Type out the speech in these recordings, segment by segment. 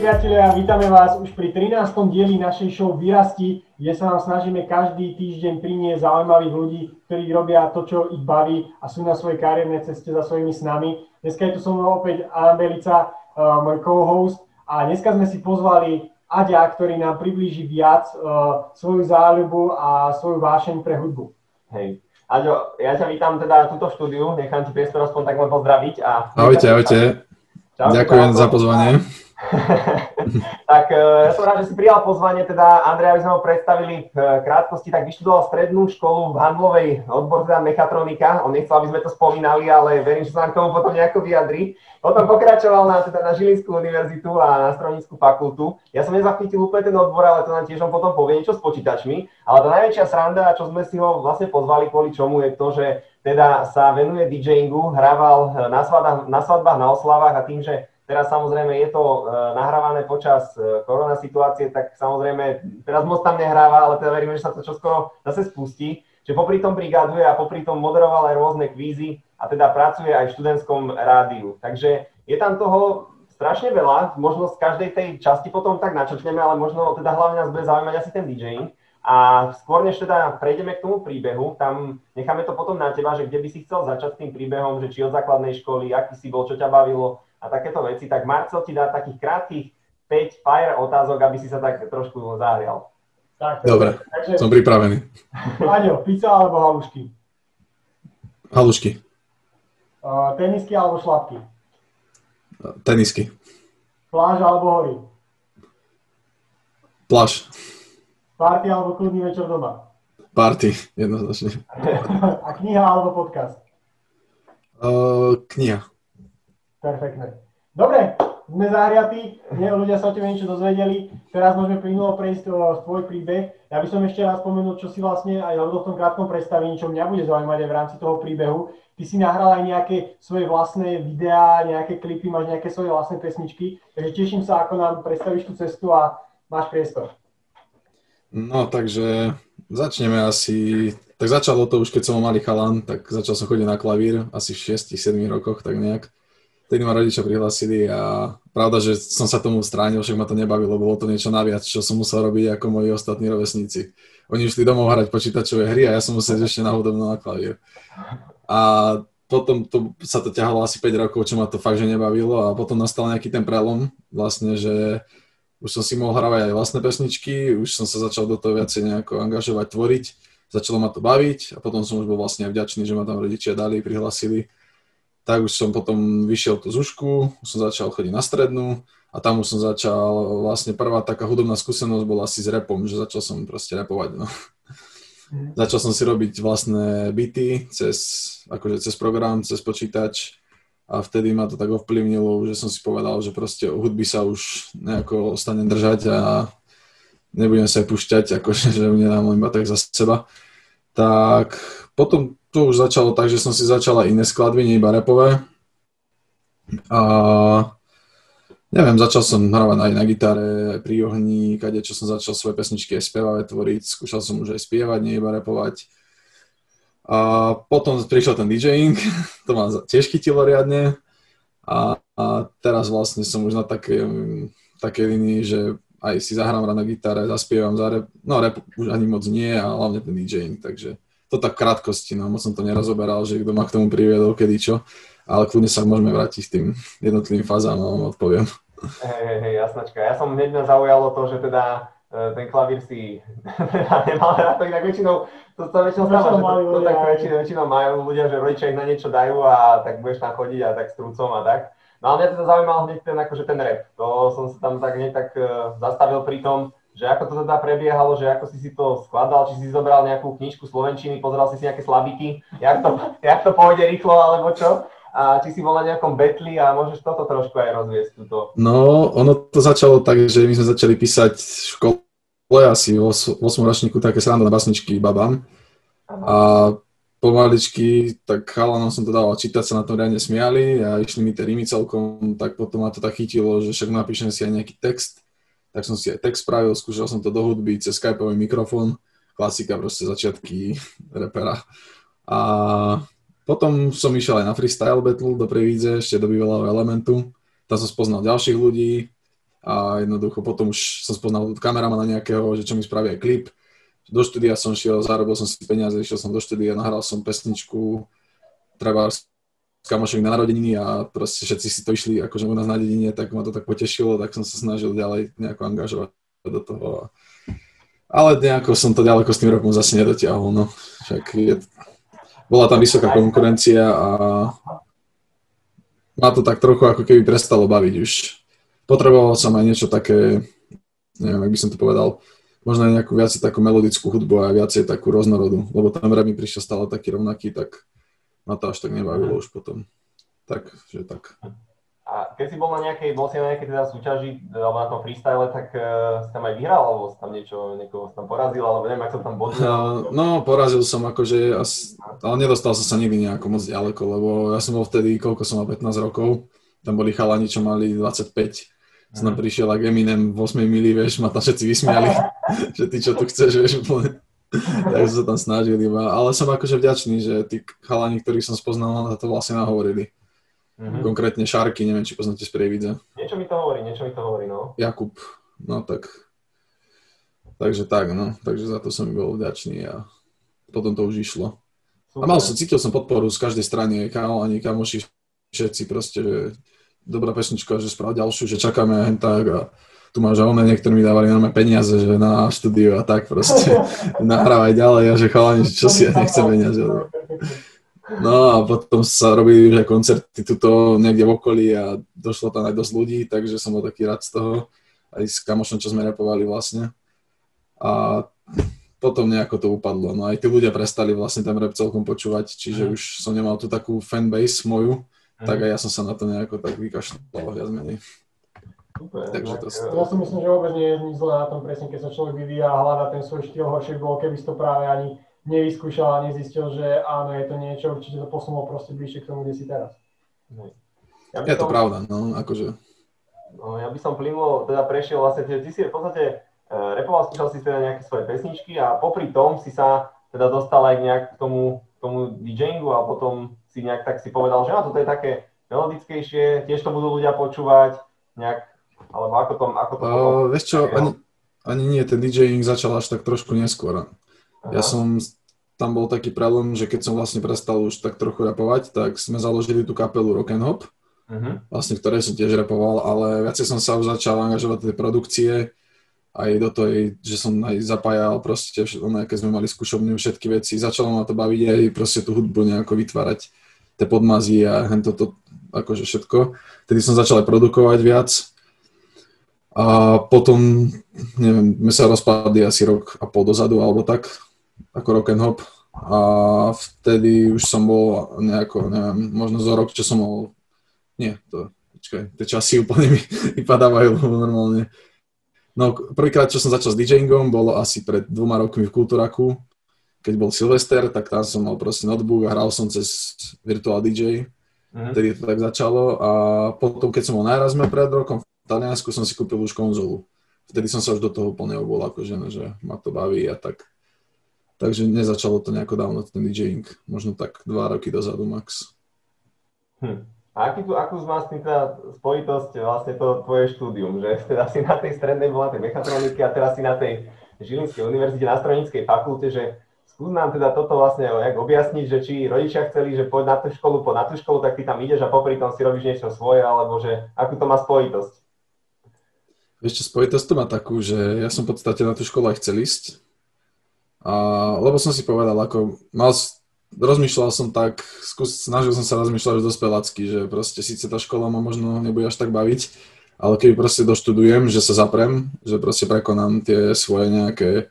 priatelia, vítame vás už pri 13. dieli našej show Vyrasti, kde sa vám snažíme každý týždeň priniesť zaujímavých ľudí, ktorí robia to, čo ich baví a sú na svojej kariérnej ceste za svojimi snami. Dneska je tu so mnou opäť Belica, uh, môj co-host a dneska sme si pozvali Aďa, ktorý nám priblíži viac uh, svoju záľubu a svoju vášeň pre hudbu. Hej. Aďo, ja ťa vítam teda na túto štúdiu, nechám ti priestor aspoň tak len pozdraviť. A... Ahojte, ahojte. Čau, Ďakujem za pozvanie. tak e, ja som rád, že si prijal pozvanie, teda Andrej, aby sme ho predstavili v e, krátkosti, tak vyštudoval strednú školu v handlovej odbor, teda mechatronika. On nechcel, aby sme to spomínali, ale verím, že sa nám k tomu potom nejako vyjadri. Potom pokračoval na, teda na Žilinskú univerzitu a na strojníckú fakultu. Ja som nezachytil úplne ten odbor, ale to nám tiež on potom povie niečo s počítačmi. Ale tá najväčšia sranda, čo sme si ho vlastne pozvali kvôli čomu, je to, že teda sa venuje DJingu, hrával na svadbách, na, svadbách, na oslavách a tým, že Teraz samozrejme je to uh, nahrávané počas uh, korona situácie, tak samozrejme teraz moc tam nehráva, ale teda veríme, že sa to čoskoro zase spustí. Čiže popri tom brigáduje a popri tom moderoval aj rôzne kvízy a teda pracuje aj v študentskom rádiu. Takže je tam toho strašne veľa, možno z každej tej časti potom tak načrtneme, ale možno teda hlavne nás bude zaujímať asi ten DJing. A skôr než teda prejdeme k tomu príbehu, tam necháme to potom na teba, že kde by si chcel začať s tým príbehom, že či od základnej školy, aký si bol, čo ťa bavilo, a takéto veci, tak Marcel ti dá takých krátkých 5 fire otázok, aby si sa tak trošku zahrial. Tak, Dobre, takže, som pripravený. Aňo, pizza alebo halušky? Halušky. Uh, tenisky alebo šlapky? Tenisky. Pláž alebo hory? Pláž. Party alebo kľudný večer doma? Party, jednoznačne. A kniha alebo podcast? Uh, kniha. Perfektné. Dobre, sme zahriatí, ľudia sa o tebe niečo dozvedeli, teraz môžeme plynulo prejsť o tvoj príbeh. Ja by som ešte raz spomenul, čo si vlastne aj v tom krátkom predstavení, čo mňa bude zaujímať aj v rámci toho príbehu. Ty si nahral aj nejaké svoje vlastné videá, nejaké klipy, máš nejaké svoje vlastné pesničky, takže teším sa, ako nám predstavíš tú cestu a máš priestor. No, takže začneme asi, tak začalo to už keď som malý chalan, tak začal som chodiť na klavír asi v 6-7 rokoch, tak nejak vtedy ma rodičia prihlásili a pravda, že som sa tomu stránil, však ma to nebavilo, bolo to niečo naviac, čo som musel robiť ako moji ostatní rovesníci. Oni išli domov hrať počítačové hry a ja som musel ešte na hudobnú na klavír. A potom to, sa to ťahalo asi 5 rokov, čo ma to fakt, že nebavilo a potom nastal nejaký ten prelom, vlastne, že už som si mohol hravať aj vlastné pesničky, už som sa začal do toho viacej nejako angažovať, tvoriť, začalo ma to baviť a potom som už bol vlastne vďačný, že ma tam rodičia dali, prihlasili tak už som potom vyšiel tú zušku, už som začal chodiť na strednú a tam už som začal, vlastne prvá taká hudobná skúsenosť bola asi s repom, že začal som proste repovať, no. Mm. Začal som si robiť vlastné byty cez, akože cez program, cez počítač a vtedy ma to tak ovplyvnilo, že som si povedal, že proste hudby sa už nejako ostane držať a nebudem sa aj púšťať, akože, že nedám iba tak za seba. Tak potom to už začalo tak, že som si začala iné skladby, nie iba repové. A neviem, začal som hravať aj na gitare, aj pri ohni, kade čo som začal svoje pesničky aj spievať, tvoriť, skúšal som už aj spievať, nie iba repovať. A potom prišiel ten DJing, to ma tiež chytilo riadne. A, a teraz vlastne som už na takej, takej linii, že aj si zahrám na gitare, zaspievam za rep, no rep už ani moc nie, a hlavne ten DJing, takže to tak v krátkosti, no moc som to nerozoberal, že kto ma k tomu priviedol, kedy čo, ale kľudne sa môžeme vrátiť k tým jednotlivým fázám a vám odpoviem. Hej, hej, hej, jasnačka. Ja som hneď zaujalo to, že teda e, ten klavír si nemal rád, to inak väčšinou, to sa väčšinou stáva, že to, to tak väčšinou, väčšinou majú ľudia, že rodičia ich na niečo dajú a tak budeš tam chodiť a tak s trúcom a tak. No ale mňa teda zaujímal hneď ten, akože ten rap. To som sa tam tak hneď tak uh, zastavil pri tom, že ako to teda prebiehalo, že ako si si to skladal, či si zobral nejakú knižku slovenčiny, pozeral si si nejaké slabiky, jak to, jak to pôjde rýchlo, alebo čo? A či si bol na nejakom betli a môžeš toto trošku aj rozviesť túto. No, ono to začalo tak, že my sme začali písať v škole asi v 8. ročníku také sranda na basničky babám. A pomaličky, tak chalanom som to dával čítať, sa na tom riadne smiali a išli mi tie rímy celkom, tak potom ma to tak chytilo, že však napíšem si aj nejaký text tak som si aj text spravil, skúšal som to do hudby cez skypový mikrofón, klasika proste začiatky repera. A potom som išiel aj na freestyle battle do Prevídze, ešte do bývalého elementu. Tam som spoznal ďalších ľudí a jednoducho potom už som spoznal kameramana nejakého, že čo mi spraví aj klip. Do štúdia som šiel, zarobil som si peniaze, išiel som do štúdia, nahral som pesničku, treba kamošek na narodeniny a proste všetci si to išli akože u nás na dedine, tak ma to tak potešilo, tak som sa snažil ďalej nejako angažovať do toho. Ale nejako som to ďaleko s tým rokom zase nedotiahol, no. Však je, bola tam vysoká konkurencia a ma to tak trochu ako keby prestalo baviť už potreboval som aj niečo také, neviem, ak by som to povedal, možno aj nejakú viacej takú melodickú hudbu a viacej takú roznorodú, lebo ten rap mi prišiel stále taký rovnaký, tak ma to až tak nebavilo už potom. Tak, že tak. A keď si bol na nejakej, bol si na nejakej teda súťaži, alebo na tom freestyle, tak uh, si tam aj vyhral, alebo si tam niečo, niekoho si tam porazil, alebo neviem, ako som tam bodil. Uh, no, porazil som akože, ale nedostal som sa nikdy nejako moc ďaleko, lebo ja som bol vtedy, koľko som mal, 15 rokov, tam boli chalani, čo mali 25 som tam prišiel ak Eminem v 8 mili, vieš, ma tam všetci vysmiali, že ty čo tu chceš, vieš, úplne. Takže sa tam snažili, ale som akože vďačný, že tí chalani, ktorých som spoznal, na to vlastne nahovorili. Mm-hmm. Konkrétne Šarky, neviem, či poznáte z Prievidze. Niečo mi to hovorí, niečo mi to hovorí, no. Jakub, no tak. Takže tak, no. Takže za to som bol vďačný a potom to už išlo. Super. A mal som, cítil som podporu z každej strany, aj ani kamoši, všetci proste, že dobrá pesnička, že sprav ďalšiu, že čakáme hen tak a tu máš one, niektorí mi dávali nám peniaze, že na štúdiu a tak proste nahrávaj ďalej a že chalani, čo si ja nechcem peniaze. No a potom sa robili už aj koncerty tuto niekde v okolí a došlo tam aj dosť ľudí, takže som bol taký rád z toho, aj s kamošom, čo sme repovali vlastne. A potom nejako to upadlo. No aj tí ľudia prestali vlastne ten rap celkom počúvať, čiže mm. už som nemal tú takú fanbase moju, tak aj ja som sa na to nejako tak vykašľal viac menej. Super, Takže to tak, ja si myslím, že vôbec nie je nič zlé na tom presne, keď sa človek vyvíja a hľadá ten svoj štýl, horšie bolo, keby si to práve ani nevyskúšal a nezistil, že áno, je to niečo, určite to posunulo proste bližšie k tomu, kde si teraz. Ja je to som, pravda, no, akože. No, ja by som plynulo, teda prešiel vlastne, ty si v podstate uh, repoval, skúšal si teda nejaké svoje pesničky a popri tom si sa teda dostal aj nejak k tomu, k tomu DJingu a potom si nejak tak si povedal, že no, toto je také melodickejšie, tiež to budú ľudia počúvať, nejak, alebo ako to, ako to uh, Vieš čo, ani, ani nie, ten DJing začal až tak trošku neskôr. Aha. Ja som, tam bol taký prelom, že keď som vlastne prestal už tak trochu rapovať, tak sme založili tú kapelu Rock and Hop, uh-huh. vlastne ktoré som tiež rapoval, ale viacej som sa už začal angažovať do tej produkcie, aj do toho, že som aj zapájal proste, keď sme mali skúšovňu všetky veci, začalo ma to baviť aj proste tú hudbu nejako vytvárať tie podmazy a toto, akože všetko. Tedy som začal aj produkovať viac. A potom, neviem, my sa rozpadli asi rok a pol dozadu, alebo tak, ako rock and hop. A vtedy už som bol nejako, neviem, možno za rok, čo som bol, nie, to, počkaj, tie časy úplne mi vypadávajú normálne. No, prvýkrát, čo som začal s DJingom, bolo asi pred dvoma rokmi v Kultúraku, keď bol Silvester, tak tam som mal proste notebook a hral som cez Virtual DJ, vtedy to tak začalo a potom, keď som bol na Erasme pred rokom Taliansku, som si kúpil už konzolu. Vtedy som sa už do toho plne obol, akože, že ma to baví a tak. Takže nezačalo to nejako dávno, ten DJing. Možno tak dva roky dozadu max. Hm. A aký tu, akú má s tým teda spojitosť vlastne to tvoje štúdium, že teda si na tej strednej bola tej mechatronike a teraz si na tej Žilinskej univerzite na strojníckej fakulte, že skús nám teda toto vlastne jak objasniť, že či rodičia chceli, že poď na tú školu, poď na tú školu, tak ty tam ideš a popri tom si robíš niečo svoje, alebo že akú to má spojitosť? Čo, spojitosť to má takú, že ja som v podstate na tú školu aj chcel ísť, a, lebo som si povedal, ako mal, rozmýšľal som tak, skús, snažil som sa rozmýšľať už dospelácky, že proste síce tá škola ma možno nebude až tak baviť, ale keď proste doštudujem, že sa zaprem, že proste prekonám tie svoje nejaké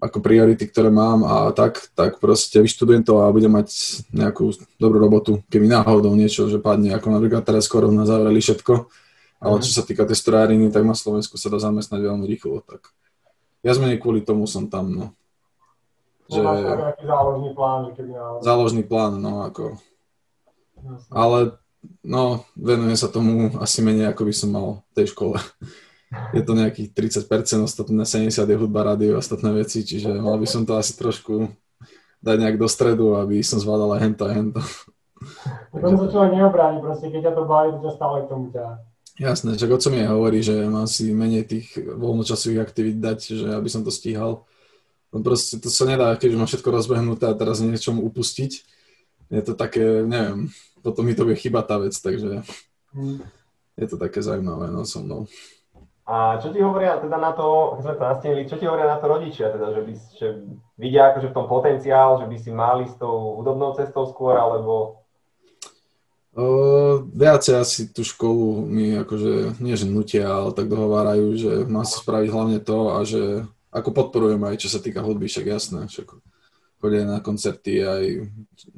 ako priority, ktoré mám a tak, tak proste vyštudujem to a budem mať nejakú dobrú robotu, keby náhodou niečo, že padne, ako napríklad teraz skoro na zavreli všetko, ale mhm. čo sa týka tej strojáriny, tak na Slovensku sa dá zamestnať veľmi rýchlo, tak ja zmenej kvôli tomu som tam, no. že... nejaký záložný plán, že keby náhodou... Záložný plán, no ako... Ale, no, venujem sa tomu asi menej, ako by som mal v tej škole je to nejakých 30%, ostatné 70 je hudba, rádio a ostatné veci, čiže mal by som to asi trošku dať nejak do stredu, aby som zvládal aj hento, aj hento. Potom sa človek neobráni proste, keď ťa to baví, to ťa stále k tomu ťa. Jasné, že oco mi hovorí, že mám si menej tých voľnočasových aktivít dať, že aby som to stíhal. No proste to sa nedá, keď mám všetko rozbehnuté a teraz niečom upustiť. Je to také, neviem, potom mi to bude chyba tá vec, takže mm. je to také zaujímavé no, so mnou. A čo ti hovoria teda na to, keď sme to nastenili, čo ti hovoria na to rodičia, teda, že, by, že vidia akože v tom potenciál, že by si mali s tou hudobnou cestou skôr, alebo Uh, viacej asi tú školu mi akože, nie že nutia, ale tak dohovárajú, že má si spraviť hlavne to a že ako podporujem aj čo sa týka hudby, však jasné, však chodia na koncerty aj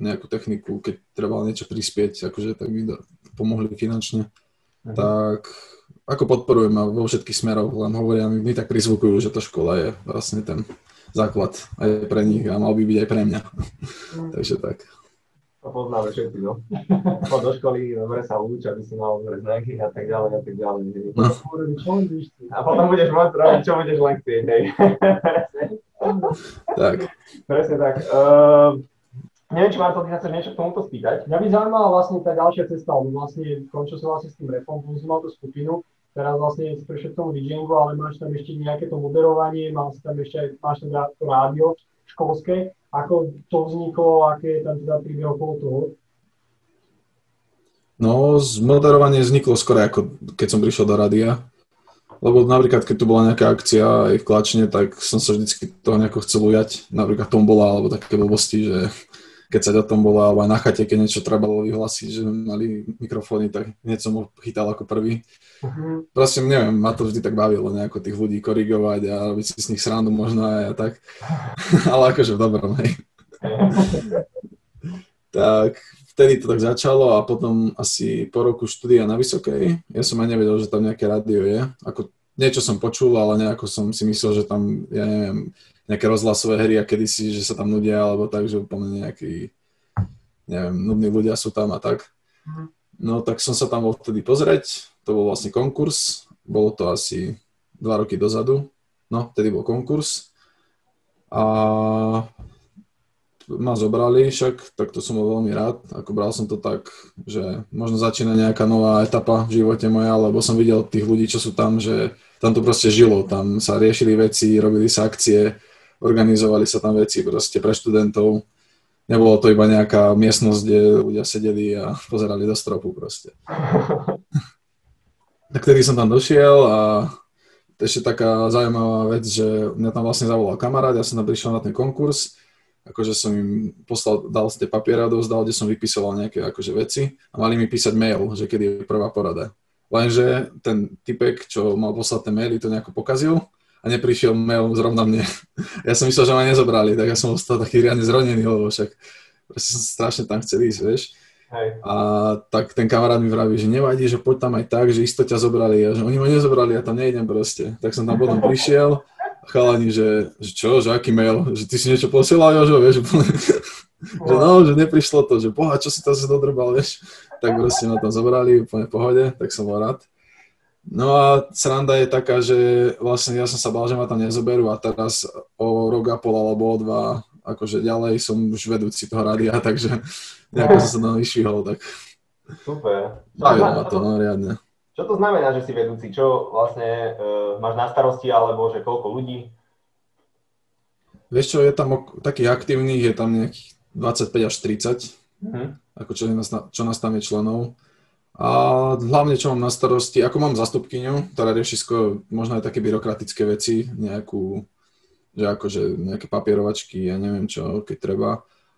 nejakú techniku, keď treba niečo prispieť, akože tak mi pomohli finančne, uh-huh. tak ako podporujem vo všetkých smeroch, len hovoria mi, mi tak prizvukujú, že tá škola je vlastne ten základ aj pre nich a mal by byť aj pre mňa. Uh-huh. Takže tak. To poznáme všetci, no. Chod do školy, dobre sa uč, aby si mal dobre znaky a tak ďalej a tak ďalej. No. A potom budeš môcť robiť, čo budeš len chcieť, hej. tak. Presne tak. Uh, neviem, či Marto, ty sa chceš niečo k tomuto spýtať? Mňa by zaujímala vlastne tá ďalšia cesta, lebo vlastne končil som vlastne s tým repom, som mal tú skupinu, teraz vlastne si prešiel k tomu DJingu, ale máš tam ešte nejaké to moderovanie, máš tam ešte aj, máš tam to rádio školské ako to vzniklo, aké je tam teda príbeh okolo toho? No, moderovanie vzniklo skoro ako keď som prišiel do rádia. Lebo napríklad, keď tu bola nejaká akcia aj v Klačne, tak som sa vždycky toho nejako chcel ujať. Napríklad tombola alebo také blbosti, že keď sa o tom bola, alebo aj na chate, keď niečo trebalo vyhlásiť, že mali mikrofóny, tak som ho chytal ako prvý. Uh-huh. Proste neviem, ma to vždy tak bavilo nejako tých ľudí korigovať a robiť si s nich srandu možno aj a tak. Ale akože v dobrom, hej. tak vtedy to tak začalo a potom asi po roku štúdia na Vysokej, ja som aj nevedel, že tam nejaké rádio je. Ako niečo som počul, ale nejako som si myslel, že tam, ja neviem, nejaké rozhlasové hry a kedysi, že sa tam nudia, alebo tak, že úplne nejakí, neviem, nudní ľudia sú tam a tak. Mhm. No tak som sa tam bol vtedy pozrieť, to bol vlastne konkurs, bolo to asi dva roky dozadu, no, vtedy bol konkurs. A ma zobrali však, tak to som bol veľmi rád, ako bral som to tak, že možno začína nejaká nová etapa v živote moja, lebo som videl tých ľudí, čo sú tam, že tam to proste žilo, tam sa riešili veci, robili sa akcie, organizovali sa tam veci proste pre študentov, nebolo to iba nejaká miestnosť, kde ľudia sedeli a pozerali do stropu proste. tak tedy som tam došiel a ešte taká zaujímavá vec, že mňa tam vlastne zavolal kamarát, ja som tam prišiel na ten konkurs, akože som im poslal, dal tie papiere a dozdal, kde som vypisoval nejaké akože veci a mali mi písať mail, že kedy je prvá porada. Lenže ten typek, čo mal poslať ten mail, to nejako pokazil a neprišiel mail zrovna mne. Ja som myslel, že ma nezobrali, tak ja som ostal taký riadne zronený, lebo však som strašne tam chcel ísť, vieš. Hej. A tak ten kamarát mi vraví, že nevadí, že poď tam aj tak, že isto ťa zobrali. A že oni ma nezobrali, ja tam nejdem proste. Tak som tam potom prišiel a chalani, že, že čo, že aký mail, že ty si niečo posielal, Jožo, vieš, že no, že neprišlo to, že boha, čo si to sa dodrbal, vieš. Tak proste ma tam zobrali, úplne v pohode, tak som bol rád. No a sranda je taká, že vlastne ja som sa bál, že ma tam nezoberú a teraz o rok a pol alebo o dva akože ďalej som už vedúci toho rádia, takže nejako som sa tam vyšvihol, tak... Super. Bavilo ma to, no riadne. Čo to znamená, že si vedúci? Čo vlastne uh, máš na starosti, alebo že koľko ľudí? Vieš čo, je tam ok- takých aktívnych, je tam nejakých 25 až 30, mm-hmm. ako čo, nás, čo nás tam je členov. A hlavne, čo mám na starosti, ako mám zastupkyňu, ktorá rieši skôr možno aj také byrokratické veci, nejakú že akože nejaké papierovačky, ja neviem čo, keď treba.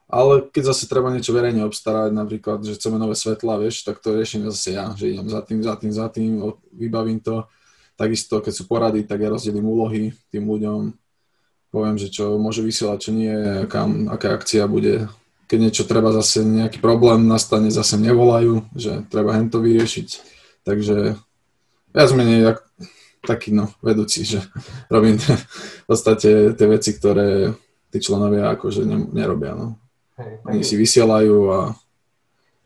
Ale keď zase treba niečo verejne obstarať, napríklad, že chceme nové svetla, vieš, tak to riešim zase ja, že idem za tým, za tým, za tým, vybavím to. Takisto, keď sú porady, tak ja rozdelím úlohy tým ľuďom, poviem, že čo môže vysielať, čo nie, kam, aká akcia bude. Keď niečo treba zase, nejaký problém nastane, zase nevolajú, že treba hen to vyriešiť. Takže viac menej, taký no, vedúci, že robím v podstate tie veci, ktoré tí členovia akože ne, nerobia. No. Hej, Oni si vysielajú a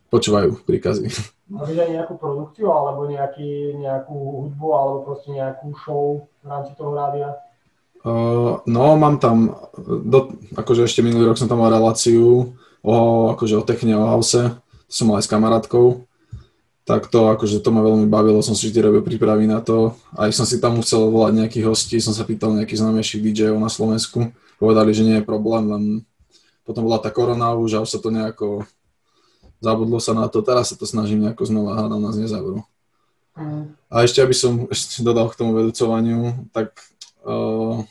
počúvajú príkazy. Máš aj nejakú produkciu, alebo nejaký, nejakú hudbu, alebo proste nejakú show v rámci toho rádia? Uh, no, mám tam, do, akože ešte minulý rok som tam mal reláciu o, akože o techne, o house, som mal aj s kamarátkou, tak to akože to ma veľmi bavilo, som si vždy robil prípravy na to. Aj som si tam musel volať nejakých hostí, som sa pýtal nejakých známejších DJov na Slovensku. Povedali, že nie je problém, len potom bola tá korona už a už sa to nejako zabudlo sa na to. Teraz sa to snažím nejako znova, hádam nás nezavrú. Mm. A ešte, aby som ešte dodal k tomu vedúcovaniu, tak uh,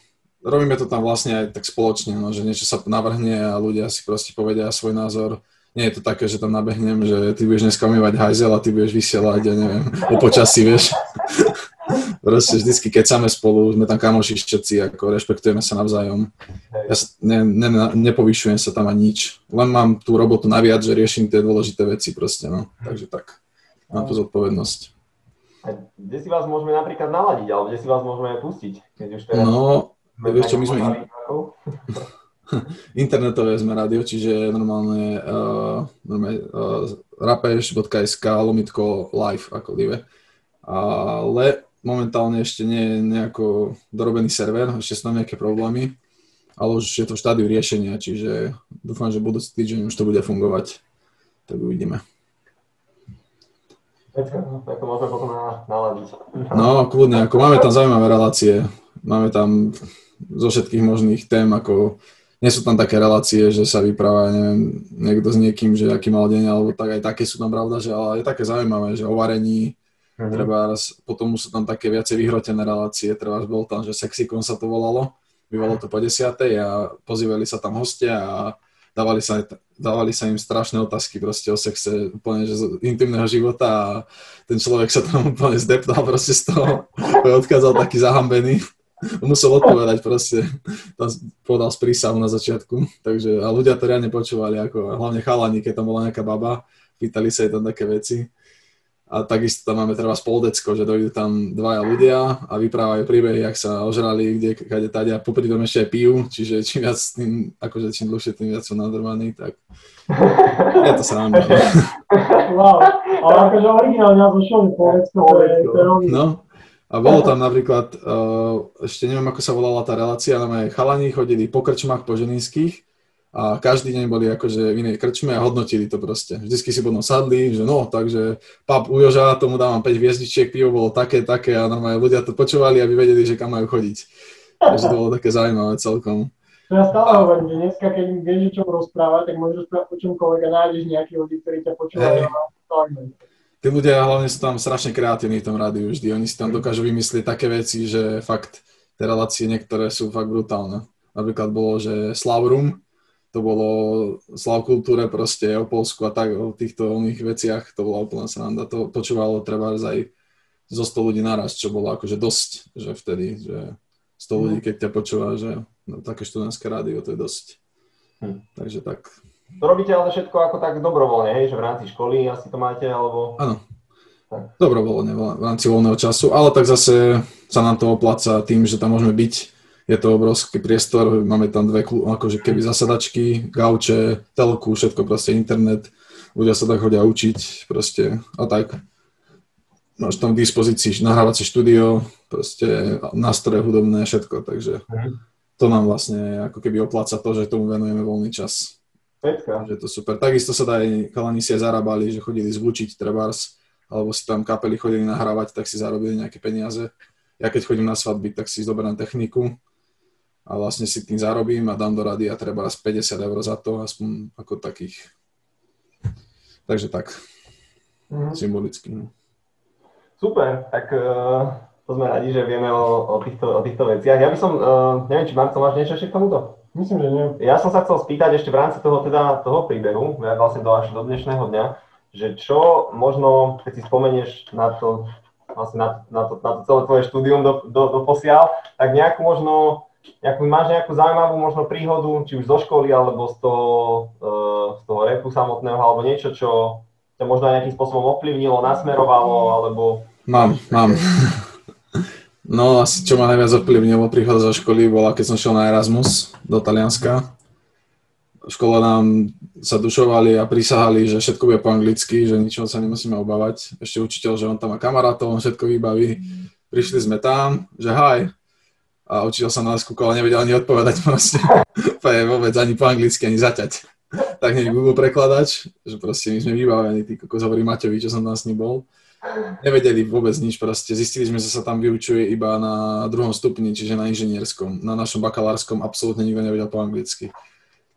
robíme to tam vlastne aj tak spoločne, no, že niečo sa navrhne a ľudia si proste povedia svoj názor nie je to také, že tam nabehnem, že ty budeš dneska umývať hajzel a ty budeš vysielať, ja neviem, o počasí, vieš. Proste vždycky, keď same spolu, sme tam kamoši všetci, ako rešpektujeme sa navzájom. Ja sa, ne, ne, nepovyšujem sa tam ani nič. Len mám tú robotu naviac, že riešim tie dôležité veci proste, no. Takže tak, mám tú zodpovednosť. A kde si vás môžeme napríklad naladiť, alebo kde si vás môžeme pustiť? Keď už teraz no, vieš čo, my sme... internetové sme rádio, čiže normálne, uh, normálne uh, rapeš.sk lomitko live ako live. Ale momentálne ešte nie je nejako dorobený server, ešte sú tam nejaké problémy, ale už je to v štádiu riešenia, čiže dúfam, že budúci týždeň už to bude fungovať. Tak uvidíme. Ako môžeme potom naladiť. No, kľudne, ako máme tam zaujímavé relácie, máme tam zo všetkých možných tém, ako nie sú tam také relácie, že sa vypráva, neviem, niekto s niekým, že aký mal deň, alebo tak aj také sú tam pravda, že ale je také zaujímavé, že o varení, mm-hmm. treba potom sú tam také viacej vyhrotené relácie, treba bol tam, že Sexikon sa to volalo, bývalo to po desiatej a pozývali sa tam hostia a dávali sa, dávali sa im strašné otázky proste o sexe úplne že z intimného života a ten človek sa tam úplne zdeptal proste z toho, odchádzal taký zahambený musel odpovedať proste. Tam povedal z prísahu na začiatku. Takže, a ľudia to reálne počúvali, ako, hlavne chalani, keď tam bola nejaká baba, pýtali sa jej tam také veci. A takisto tam máme treba spoldecko, že dojdú tam dvaja ľudia a vyprávajú príbehy, jak sa ožrali, kde, kade tady a popri tom ešte aj pijú, čiže čím viac tým, akože čím dlhšie, tým viac sú nadrvaní, tak je to sranda. Wow, ale akože originálne názov show je Spoldecko, to je No, a bolo tam napríklad, uh, ešte neviem, ako sa volala tá relácia, ale chalani chodili po krčmách, po ženinských a každý deň boli akože v inej krčme a hodnotili to proste. Vždycky si potom sadli, že no, takže pap u Joža, tomu dávam 5 hviezdičiek, pivo bolo také, také a normálne ľudia to počúvali, aby vedeli, že kam majú chodiť. Takže to bolo také zaujímavé celkom. Ja stále hovorím, že dneska, keď vieš o čom rozprávať, tak môžeš rozprávať o čomkoľvek a nájdeš nejakých ľudí, ktorí ťa počúvajú. Hey tí ľudia hlavne sú tam strašne kreatívni v tom rádiu vždy. Oni si tam dokážu vymyslieť také veci, že fakt tie relácie niektoré sú fakt brutálne. Napríklad bolo, že Slavrum, to bolo Slav kultúre proste o Polsku a tak, o týchto oných veciach, to bola úplná sranda. To počúvalo treba aj zo 100 ľudí naraz, čo bolo akože dosť, že vtedy, že 100 ľudí, keď ťa počúva, že no, také študentské rádio, to je dosť. Hm. Takže tak, to robíte ale všetko ako tak dobrovoľne, hej, že v rámci školy asi to máte, alebo... Áno, tak. dobrovoľne v rámci voľného času, ale tak zase sa nám to opláca tým, že tam môžeme byť. Je to obrovský priestor, máme tam dve akože keby zasadačky, gauče, telku, všetko proste internet, ľudia sa tak chodia učiť proste a tak. Máš tam k dispozícii nahrávacie štúdio, proste nástroje hudobné, všetko, takže mhm. to nám vlastne ako keby opláca to, že tomu venujeme voľný čas. Petka. Že to super. Takisto sa dá aj, kalani si aj zarábali, že chodili zvučiť trebárs, alebo si tam kapely chodili nahrávať, tak si zarobili nejaké peniaze. Ja keď chodím na svadby, tak si zoberám techniku a vlastne si tým zarobím a dám do rady a treba 50 eur za to, aspoň ako takých. Takže tak, mm. symbolicky. No. Super, tak uh, to sme radi, že vieme o, o, týchto, o týchto veciach. Ja by som, uh, neviem, či Marco, máš niečo ešte k tomuto? Myslím, že nie. Ja som sa chcel spýtať ešte v rámci toho, teda, toho príbehu, vlastne do, až do dnešného dňa, že čo možno, keď si spomenieš na to, vlastne na, na, to, na to celé tvoje štúdium do, do, do posiaľ, tak nejakú možno, nejakú, máš nejakú zaujímavú možno príhodu, či už zo školy, alebo z toho, uh, z toho repu samotného, alebo niečo, čo ťa možno nejakým spôsobom ovplyvnilo, nasmerovalo, alebo... Mám, mám. No asi čo ma najviac ovplyvnilo príchod zo školy bola, keď som šiel na Erasmus do Talianska. V škole nám sa dušovali a prisahali, že všetko bude po anglicky, že ničoho sa nemusíme obávať. Ešte učiteľ, že on tam má kamarátov, on všetko vybaví. Prišli sme tam, že haj. A učiteľ sa na nás kúkol a nevedel ani odpovedať proste. vôbec ani po anglicky, ani zaťať. tak hneď Google prekladač, že proste my sme vybavení, tí kokos hovorí Maťovi, čo som tam s ním bol. Nevedeli vôbec nič, proste zistili sme, že sa tam vyučuje iba na druhom stupni, čiže na inžinierskom. Na našom bakalárskom absolútne nikto nevedel po anglicky.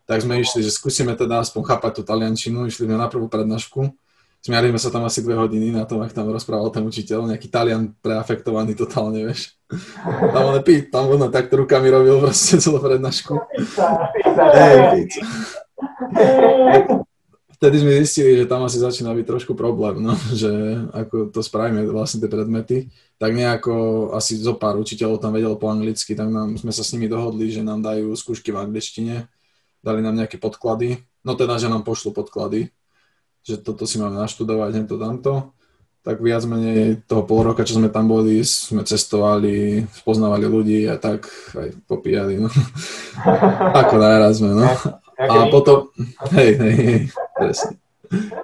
Tak sme išli, že skúsime teda aspoň chápať tú taliančinu, išli sme na prvú prednášku. Smiali sme sa tam asi dve hodiny na tom, ak tam rozprával ten učiteľ, nejaký talian preafektovaný totálne, vieš. Tam on pí, tam on takto rukami robil proste celú prednášku. Hey, vtedy sme zistili, že tam asi začína byť trošku problém, no, že ako to spravíme vlastne tie predmety, tak nejako asi zo pár učiteľov tam vedelo po anglicky, tak nám, sme sa s nimi dohodli, že nám dajú skúšky v angličtine, dali nám nejaké podklady, no teda, že nám pošlu podklady, že toto si máme naštudovať, to tamto. Tak viac menej toho pol roka, čo sme tam boli, sme cestovali, spoznávali ľudí a tak aj popíjali, no. Ako najraz sme, no. A potom, hej, hej, hej, presne.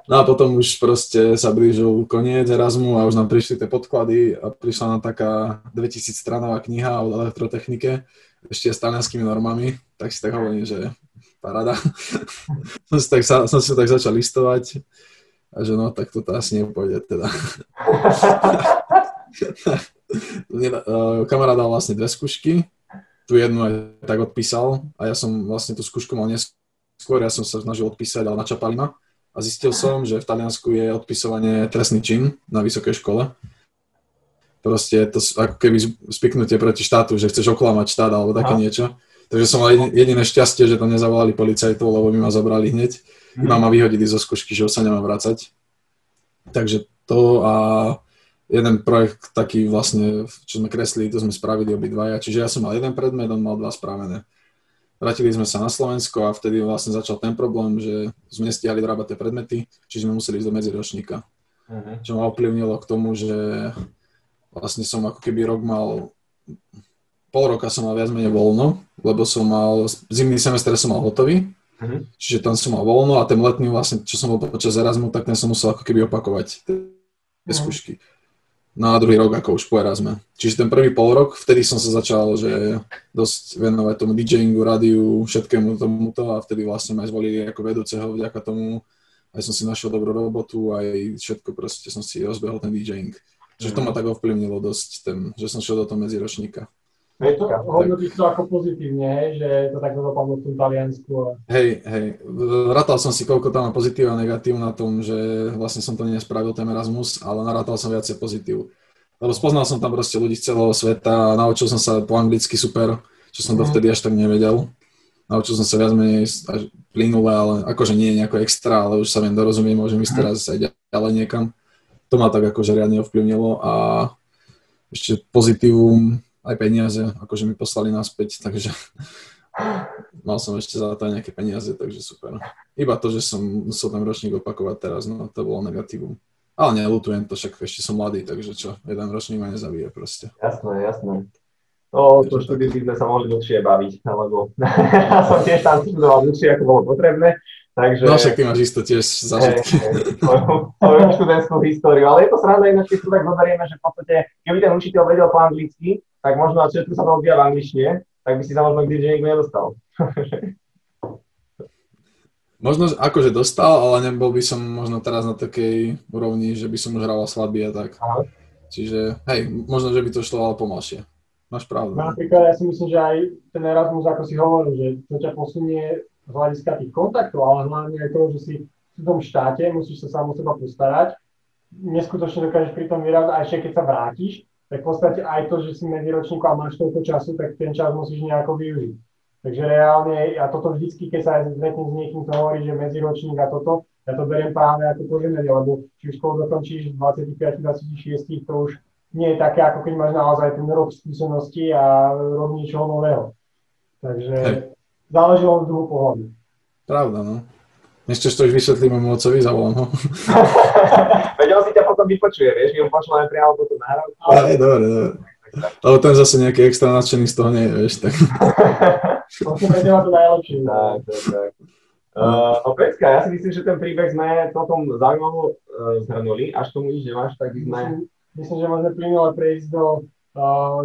No a potom už proste sa blížil koniec Erasmu a už nám prišli tie podklady a prišla nám taká 2000 stranová kniha o elektrotechnike, ešte s talianskými normami, tak si tak hovorím, že parada. som, si tak, som si tak začal listovať a že no, tak toto asi nepôjde teda. Kamarát dal vlastne dve skúšky, tu jednu aj tak odpísal a ja som vlastne tú skúšku mal neskôr skôr ja som sa snažil odpísať, ale načapali ma. A zistil som, že v Taliansku je odpisovanie trestný čin na vysokej škole. Proste to ako keby spiknutie proti štátu, že chceš oklamať štát alebo také Aha. niečo. Takže som mal jediné šťastie, že tam nezavolali policajtov, lebo by ma zabrali hneď. Mhm. Iba ma vyhodili zo skúšky, že už sa nemám vrácať. Takže to a jeden projekt taký vlastne, čo sme kreslili, to sme spravili obidvaja. Čiže ja som mal jeden predmet, on mal dva spravené. Vrátili sme sa na Slovensko a vtedy vlastne začal ten problém, že sme nestihali vyrábať tie predmety, čiže sme museli ísť do medziročníka. Uh-huh. Čo ma ovplyvnilo k tomu, že vlastne som ako keby rok mal, pol roka som mal viac menej voľno, lebo som mal, zimný semestr som mal hotový, uh-huh. čiže tam som mal voľno a ten letný vlastne, čo som bol počas Erasmu, tak ten som musel ako keby opakovať tie uh-huh. skúšky na druhý rok ako už po Erasme. Čiže ten prvý pol rok, vtedy som sa začal, že dosť venovať tomu DJingu, rádiu, všetkému tomuto a vtedy vlastne ma aj zvolili ako vedúceho vďaka tomu. Aj som si našiel dobrú robotu, aj všetko proste som si rozbehol ten DJing. Čiže to ma mhm. tak ovplyvnilo dosť, ten, že som šiel do toho medziročníka. Je to, hodnotíš to ako pozitívne, hej, že to takto dopadlo v tom Taliansku. Hej, hej, rátal som si, koľko tam má pozitív a negatív na tom, že vlastne som to nespravil, ten Erasmus, ale narátal som viacej pozitív. Lebo spoznal som tam proste ľudí z celého sveta, naučil som sa po anglicky super, čo som to mm. vtedy až tak nevedel. Naučil som sa viac menej až plynule, ale akože nie nejako extra, ale už sa viem dorozumieť, môžem ísť mm. teraz aj ďalej niekam. To ma tak akože riadne ovplyvnilo a ešte pozitívum, aj peniaze, akože mi poslali naspäť, takže mal som ešte za to nejaké peniaze, takže super. Iba to, že som musel ten ročník opakovať teraz, no to bolo negatívum. Ale nelutujem to, však ešte som mladý, takže čo, jeden ročník ma nezabije proste. Jasné, jasné. No, to štúdiu sme sa mohli dlhšie baviť, lebo ja som tiež tam študoval dlhšie, ako bolo potrebné. Takže, no však ty máš isto tiež zažitky. Svoju študentskú históriu, ale je to sranda ináč, keď tu tak zoberieme, že v podstate, keby ten učiteľ vedel po anglicky, tak možno na všetko sa to odvíja v angličtine, tak by si sa možno k DJingu nedostal. možno akože dostal, ale nebol by som možno teraz na takej úrovni, že by som už hral svadby a tak. Aha. Čiže hej, možno, že by to šlo ale pomalšie. Máš pravdu. No, napríklad ja si myslím, že aj ten Erasmus, ako si hovoril, že to ťa posunie z hľadiska tých kontaktov, ale hlavne aj toho, že si v tom štáte, musíš sa sám o seba postarať, neskutočne dokážeš pri tom vyrazť, a ešte keď sa vrátiš, tak v podstate aj to, že si medzi ročníkom a máš toľko času, tak ten čas musíš nejako využiť. Takže reálne, ja toto vždycky, keď sa aj stretnem s niekým, kto hovorí, že medziročník a toto, ja to beriem práve ako poženenie, lebo či už školu dokončíš 25-26, to už nie je také, ako keď máš naozaj ten rok skúsenosti a rok niečoho nového. Takže hey. Záleží len v druhu pohľadu. Pravda, no. Ešte to už vysvetlíme môjmu otcovi, zavolám ho. Veď on si ťa potom vypočuje, vieš, my ho pošleme priamo potom nárok. Ale... Aj, dobre, dobre. Ale ten zase nejaký extra nadšený z toho nie je, vieš, tak. Musíme to najlepšie. Tak, tak, tak. Uh, Pecka, ja si myslím, že ten príbeh sme celkom zaujímavo uh, zhrnuli, až tomu nič nemáš, tak by sme... Myslím, myslím, že môžeme plynule prejsť do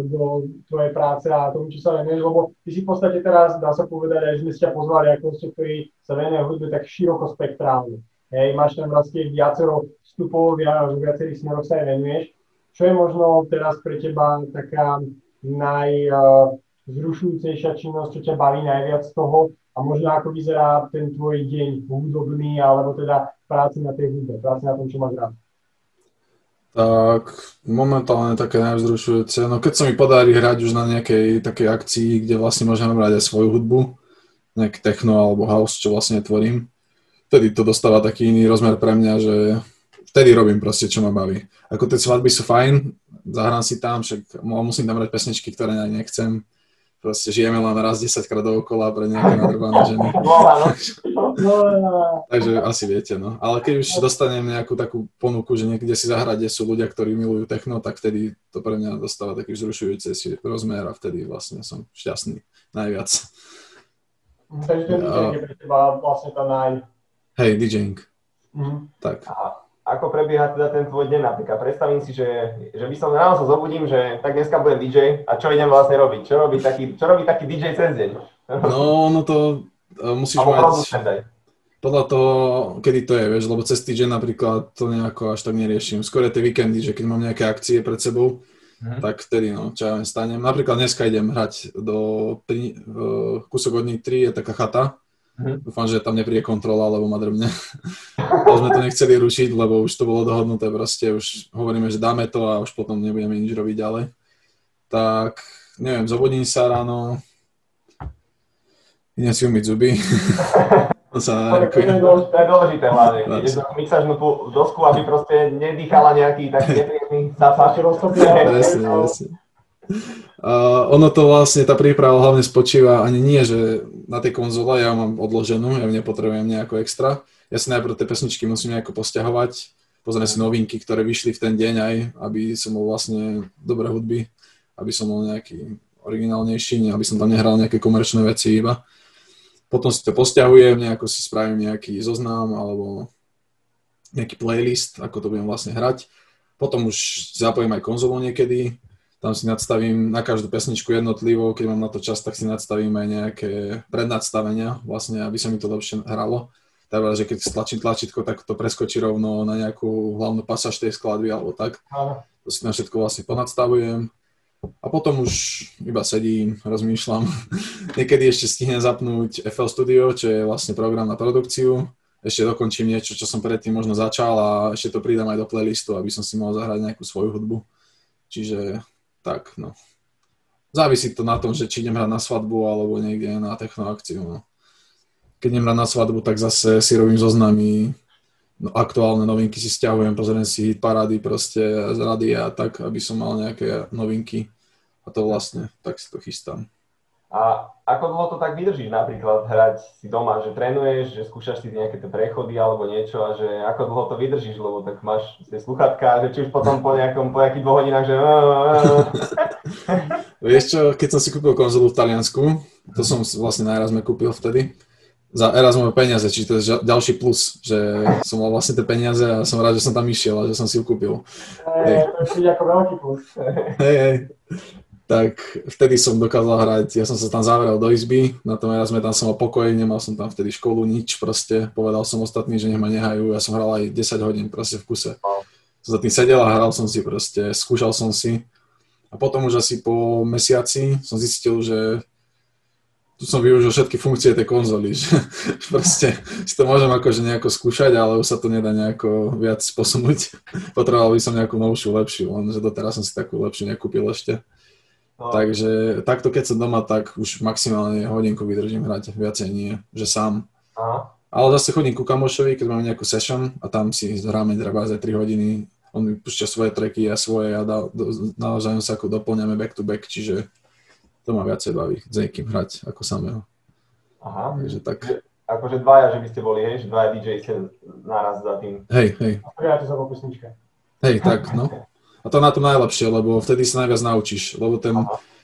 do tvojej práce a tomu, čo sa venuješ, lebo ty si v podstate teraz, dá sa povedať, aj sme ťa pozvali ako ste, ktorí sa venujú hudbe tak široko spektrálne. Hej, máš tam vlastne viacero vstupov, v viacerých smeroch sa aj venuješ. Čo je možno teraz pre teba taká najzrušujúcejšia činnosť, čo ťa baví najviac z toho a možno ako vyzerá ten tvoj deň hudobný alebo teda práce na tej hudbe, práce na tom, čo máš rád? Tak momentálne také najvzrušujúce. No keď sa mi podarí hrať už na nejakej takej akcii, kde vlastne môžem hrať aj svoju hudbu, nejaký techno alebo house, čo vlastne tvorím, vtedy to dostáva taký iný rozmer pre mňa, že vtedy robím proste, čo ma baví. Ako tie svadby sú fajn, zahrám si tam, však musím tam hrať pesničky, ktoré nechcem, proste žijeme len raz 10 krát dookola pre nejaké nadrbané ženy. Takže asi viete, no. Ale keď už dostanem nejakú takú ponuku, že niekde si zahrade sú ľudia, ktorí milujú techno, tak vtedy to pre mňa dostáva taký vzrušujúci si rozmer a vtedy vlastne som šťastný najviac. Takže ten DJ je pre teba vlastne tá naj... Hej, DJing. Mm-hmm. Tak. A ako prebieha teda ten tvoj deň napríklad. Predstavím si, že, že by som ráno sa zobudím, že tak dneska budem DJ a čo idem vlastne robiť? Čo robí taký, čo robí taký DJ cez deň? No, no to uh, musíš Alebo mať... Podľa toho, kedy to je, vieš, lebo cez týždeň napríklad to nejako až tak neriešim. Skôr tie víkendy, že keď mám nejaké akcie pred sebou, mm. tak vtedy, no, čo ja viem, stanem. Napríklad dneska idem hrať do uh, kúsok od Nitry, je taká chata, Mm-hmm. Dúfam, že tam nepríde kontrola, lebo ma drbne. to sme to nechceli rušiť, lebo už to bolo dohodnuté, proste už hovoríme, že dáme to a už potom nebudeme nič robiť ďalej. Tak, neviem, zobudím sa ráno, idem si umyť zuby. to, sa to, je dôležité, to je dôležité hlavne. Ideš mixažnú dosku, aby proste nedýchala nejaký taký nepríjemný zápach. Presne, presne. Uh, ono to vlastne, tá príprava hlavne spočíva ani nie, že na tej konzole ja mám odloženú, ja nepotrebujem nejako extra. Ja si najprv tie pesničky musím nejako posťahovať, pozriem si novinky, ktoré vyšli v ten deň aj, aby som bol vlastne dobré hudby, aby som bol nejaký originálnejší, aby som tam nehral nejaké komerčné veci iba. Potom si to posťahujem, nejako si spravím nejaký zoznam alebo nejaký playlist, ako to budem vlastne hrať. Potom už zapojím aj konzolu niekedy, tam si nadstavím na každú pesničku jednotlivo, keď mám na to čas, tak si nadstavím aj nejaké prednadstavenia, vlastne, aby sa mi to lepšie hralo. Teda, že keď stlačím tlačítko, tak to preskočí rovno na nejakú hlavnú pasáž tej skladby alebo tak. To si na všetko vlastne ponadstavujem. A potom už iba sedím, rozmýšľam. Niekedy ešte stihnem zapnúť FL Studio, čo je vlastne program na produkciu. Ešte dokončím niečo, čo som predtým možno začal a ešte to pridám aj do playlistu, aby som si mohol zahrať nejakú svoju hudbu. Čiže tak no. Závisí to na tom, že či idem hrať na svadbu alebo niekde na technoakciu. No. Keď idem hrať na svadbu, tak zase si robím zoznamy, no, aktuálne novinky si stiahujem, pozriem si parády proste z rady a tak, aby som mal nejaké novinky. A to vlastne, tak si to chystám. A ako dlho to tak vydržíš napríklad hrať si doma, že trénuješ, že skúšaš si nejaké tie prechody alebo niečo a že ako dlho to vydržíš, lebo tak máš tie sluchatka, že či už potom po nejakom, po nejakých dvoch hodinách, že... Vieš čo, keď som si kúpil konzolu v Taliansku, to som vlastne najraz kúpil vtedy, za Erasmové peniaze, či to je ďalší plus, že som mal vlastne tie peniaze a som rád, že som tam išiel a že som si ju kúpil. Hey, to je ako veľký plus. Hej, hej tak vtedy som dokázal hrať, ja som sa tam zavrel do izby, na tom raz sme tam som mal pokoj, nemal som tam vtedy školu, nič proste, povedal som ostatní, že nech ma nehajú, ja som hral aj 10 hodín proste v kuse. Som za tým sedel a hral som si proste, skúšal som si a potom už asi po mesiaci som zistil, že tu som využil všetky funkcie tej konzoly, že proste si to môžem akože nejako skúšať, ale už sa to nedá nejako viac posunúť. Potreboval by som nejakú novšiu, lepšiu, lenže doteraz som si takú lepšiu nekúpil ešte. No. Takže takto keď som doma, tak už maximálne hodinku vydržím hrať, viacej nie, že sám. Aha. Ale zase chodím ku kamošovi, keď máme nejakú session a tam si hráme treba za 3 hodiny, on mi púšťa svoje treky a svoje a navzájom sa ako doplňame back to back, čiže to ma viacej baví s niekým hrať ako samého. Aha. Takže tak. Akože dvaja, že by ste boli, hej, že dvaja DJ naraz za tým. Hej, hej. A sa po pesničke. Hej, tak, no. A to na to najlepšie, lebo vtedy sa najviac naučíš, lebo ten,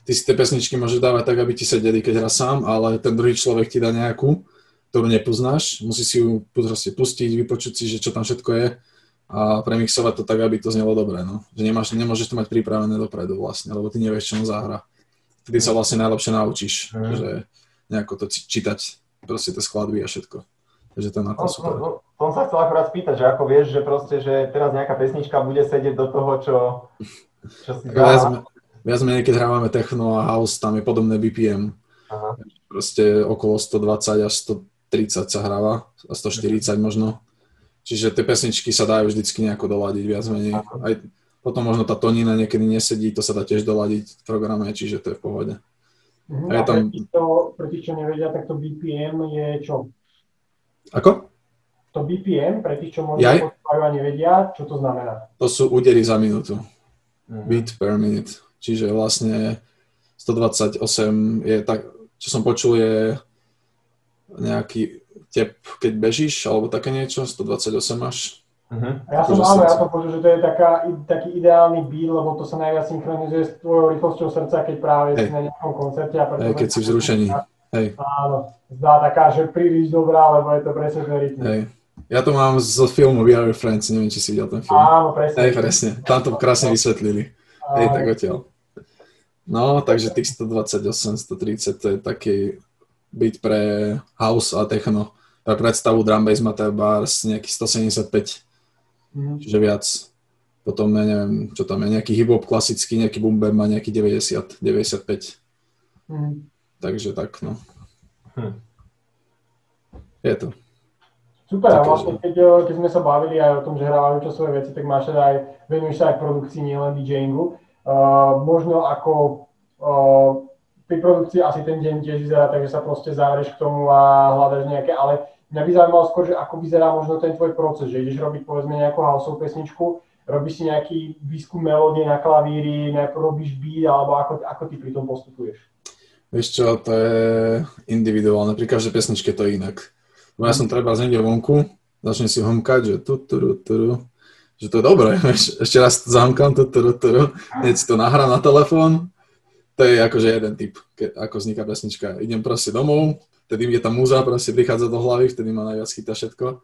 ty si tie pesničky môžeš dávať tak, aby ti sedeli, keď hra sám, ale ten druhý človek ti dá nejakú, ktorú nepoznáš, musí si ju proste pustiť, vypočuť si, že čo tam všetko je a premixovať to tak, aby to znelo dobre, no. Že nemáš, nemôžeš to mať pripravené dopredu vlastne, lebo ty nevieš, čo on zahra. Vtedy sa vlastne najlepšie naučíš, mm. že nejako to čítať, proste tie skladby a všetko. Takže to je na to no, super. No, som sa chcel akorát spýtať, že ako vieš, že proste, že teraz nejaká pesnička bude sedieť do toho, čo, čo si viac, viac menej, keď hrávame techno a house, tam je podobné BPM. Aha. Proste okolo 120 až 130 sa hráva, a 140 možno. Čiže tie pesničky sa dajú vždycky nejako doladiť viac menej. Aj potom možno tá tonina niekedy nesedí, to sa dá tiež doladiť v programe, čiže to je v pohode. Uh-huh. A, a tam... pre, tých, to, pre tých, čo nevedia, tak to BPM je čo? Ako? To BPM, pre tých, čo možno počúvajú a nevedia, čo to znamená? To sú údery za minútu. Uh-huh. Beat per minute. Čiže vlastne 128 je tak, čo som počul, je nejaký tep, keď bežíš, alebo také niečo, 128 až. Uh-huh. Ja som áno, ja som počul, že to je taká, taký ideálny beat, lebo to sa najviac synchronizuje s tvojou rýchlosťou srdca, keď práve hey. si na nejakom koncerte. A hey, keď si v zrušení. Hej. Áno, zdá taká, že príliš dobrá, lebo je to presne ten rytmus. Hey. Ja to mám z filmu We Are Friends, neviem, či si videl ten film. Áno, presne. Hej, presne. Tam to krásne vysvetlili. Hej, tak odtiaľ. No, takže tých 128, 130, to je taký beat pre house a techno pre predstavu drum bass má bars nejakých 175, mm. čiže viac. Potom, ja neviem, čo tam je, nejaký hip-hop klasický, nejaký boom má nejaký 90, 95. Mm. Takže tak, no. Hm. Je to. Super, a vlastne keď, keď sme sa bavili aj o tom, že hrávajú čo svoje veci, tak máš teda aj, venuješ sa aj produkcii, nielen DJingu. Uh, možno ako uh, pri produkcii asi ten deň tiež vyzerá tak, že sa proste zavrieš k tomu a hľadaš nejaké, ale Mňa by zaujímalo skôr, že ako vyzerá možno ten tvoj proces, že ideš robiť povedzme nejakú houseovú pesničku, robíš si nejaký výskum melódie na klavíri, najprv robíš beat, alebo ako, ako ty pri tom postupuješ? Vieš čo, to je individuálne, pri každej pesničke to je inak. Bo ja som treba z niekde vonku, začnem si homkať, že tu, tu, tu, tu, že to je dobré, ešte raz zamkám, tu, tu, tu, hneď si to nahrám na telefón, to je akože jeden typ, ako vzniká pesnička. Idem proste domov, vtedy je tá múza proste prichádza do hlavy, vtedy ma najviac chytá všetko.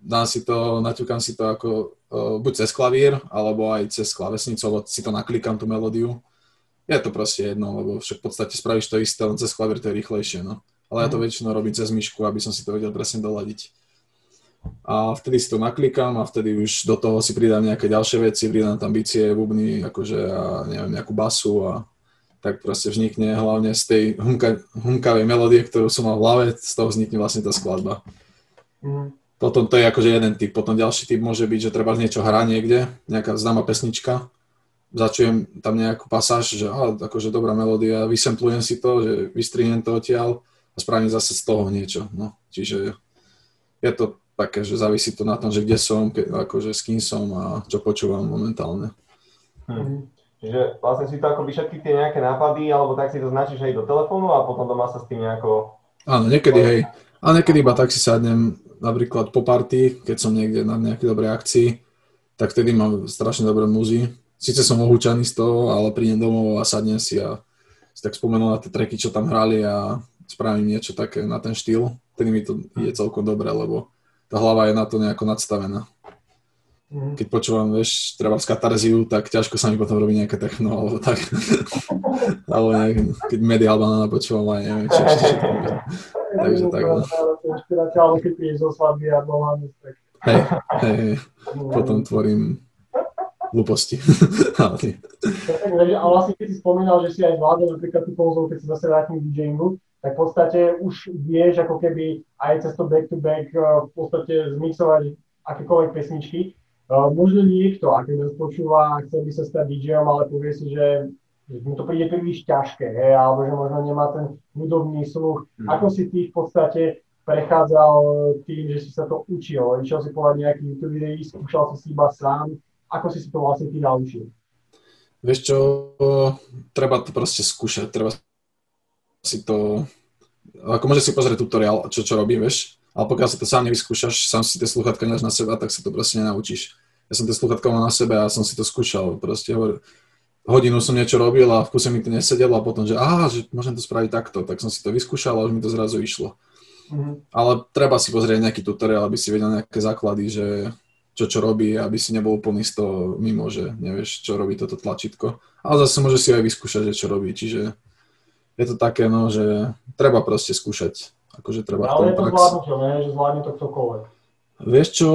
Dám si to, naťukám si to ako buď cez klavír, alebo aj cez klavesnicu, alebo si to naklikám tú melódiu. Je to proste jedno, lebo však v podstate spravíš to isté, len cez klavír to je rýchlejšie, no. Ale ja to mhm. väčšinou robím cez myšku, aby som si to vedel presne doladiť. A vtedy si to naklikám a vtedy už do toho si pridám nejaké ďalšie veci, pridám tam bicie, bubny, akože a neviem, nejakú basu a tak proste vznikne hlavne z tej humka, humkavej melódie, ktorú som mal v hlave, z toho vznikne vlastne tá skladba. Mm. Potom to je akože jeden typ. Potom ďalší typ môže byť, že treba niečo hrať niekde, nejaká známa pesnička, začujem tam nejakú pasáž, že aha, akože dobrá melódia, vysemplujem si to, že vystrihnem to odtiaľ a spravím zase z toho niečo. No. Čiže je to také, že závisí to na tom, že kde som, ke, akože s kým som a čo počúvam momentálne. Hmm. Čiže vlastne si to ako všetky tie nejaké nápady, alebo tak si to značíš aj do telefónu a potom doma sa s tým nejako... Áno, niekedy hej. A niekedy iba tak si sadnem napríklad po party, keď som niekde na nejakej dobrej akcii, tak vtedy mám strašne dobré muzy. Sice som ohúčaný z toho, ale prídem domov a sadnem si a si tak spomenul na tie treky, čo tam hrali a spravím niečo také na ten štýl. Vtedy mi to je celkom dobré, lebo tá hlava je na to nejako nadstavená. Mhm. Keď počúvam, vieš, treba z katarziu, tak ťažko sa mi potom robí nejaké techno, alebo tak. alebo nejak, keď media albana počúvam, aj neviem, čo ešte všetko. Takže tak, no. alebo keď prídeš zo svadby a tak... Hej, hej, hej. Potom tvorím hlúposti. a vlastne keď si spomínal, že si aj zvládol napríklad tú pouzov, keď sa zase vrátim k DJingu, tak v podstate už vieš ako keby aj cez to back-to-back eh, v podstate zmixovať akékoľvek pesničky. Uh, možno niekto, ak nás počúva chcel by sa stať DJom, ale povie si, že, mu to príde príliš ťažké, he, alebo že možno nemá ten hudobný sluch. Mm. Ako si ty v podstate prechádzal tým, že si sa to učil? Išiel si povedať nejaký YouTube videí, skúšal si si iba sám. Ako si si to vlastne ty naučil? Vieš čo, treba to proste skúšať, treba si to, ako môžeš si pozrieť tutoriál, čo čo robím, vieš, ale pokiaľ si to sám nevyskúšaš, sám si tie sluchatka nedáš na seba, tak sa to proste nenaučíš. Ja som tie sluchatka mal na sebe a som si to skúšal. Proste hovor, hodinu som niečo robil a v kuse mi to nesedelo a potom, že aha, že môžem to spraviť takto, tak som si to vyskúšal a už mi to zrazu išlo. Mm-hmm. Ale treba si pozrieť nejaký tutoriál, aby si vedel nejaké základy, že čo čo robí, aby si nebol úplný z toho mimo, že nevieš, čo robí toto tlačítko. Ale zase môže si aj vyskúšať, že čo robí, čiže je to také, no, že treba proste skúšať. Akože treba Ale je to zvládnutelné, že zvládne to ktokoľvek. Vieš čo,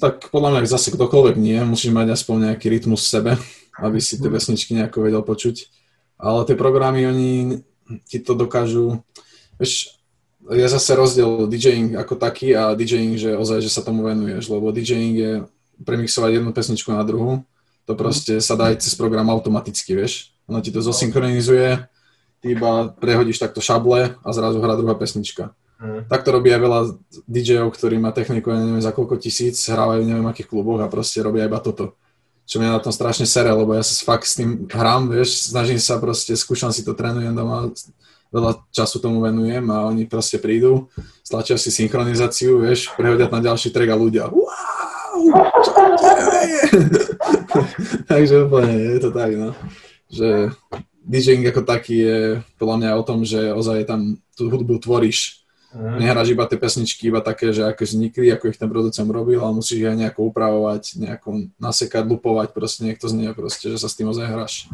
tak podľa mňa zase kdokoľvek nie, musíš mať aspoň nejaký rytmus v sebe, aby si tie pesničky nejako vedel počuť. Ale tie programy, oni ti to dokážu, vieš, je zase rozdiel DJing ako taký a DJing, že ozaj, že sa tomu venuješ, lebo DJing je premixovať jednu pesničku na druhú, to proste sa dá aj cez program automaticky, vieš. Ono ti to zosynchronizuje, ty iba prehodíš takto šable a zrazu hrá druhá pesnička. Mm. Tak to robí aj veľa DJov, ktorí má techniku, ja neviem za koľko tisíc, hrávajú neviem akých kluboch a proste robia iba toto. Čo mňa na tom strašne sere, lebo ja sa fakt s tým hrám, vieš, snažím sa proste, skúšam si to, trénujem doma, veľa času tomu venujem a oni proste prídu, stlačia si synchronizáciu, vieš, prehodia na ďalší track a ľudia wow, čo Takže úplne je to tak, no. Že DJing ako taký je podľa mňa o tom, že ozaj tam tú hudbu tvoríš Mm. Nehráš iba tie pesničky, iba také, že ako vznikli, ako ich ten producent robil, ale musíš ich aj nejako upravovať, nejako nasekať, lupovať, proste nech to znie proste, že sa s tým ozaj hráš.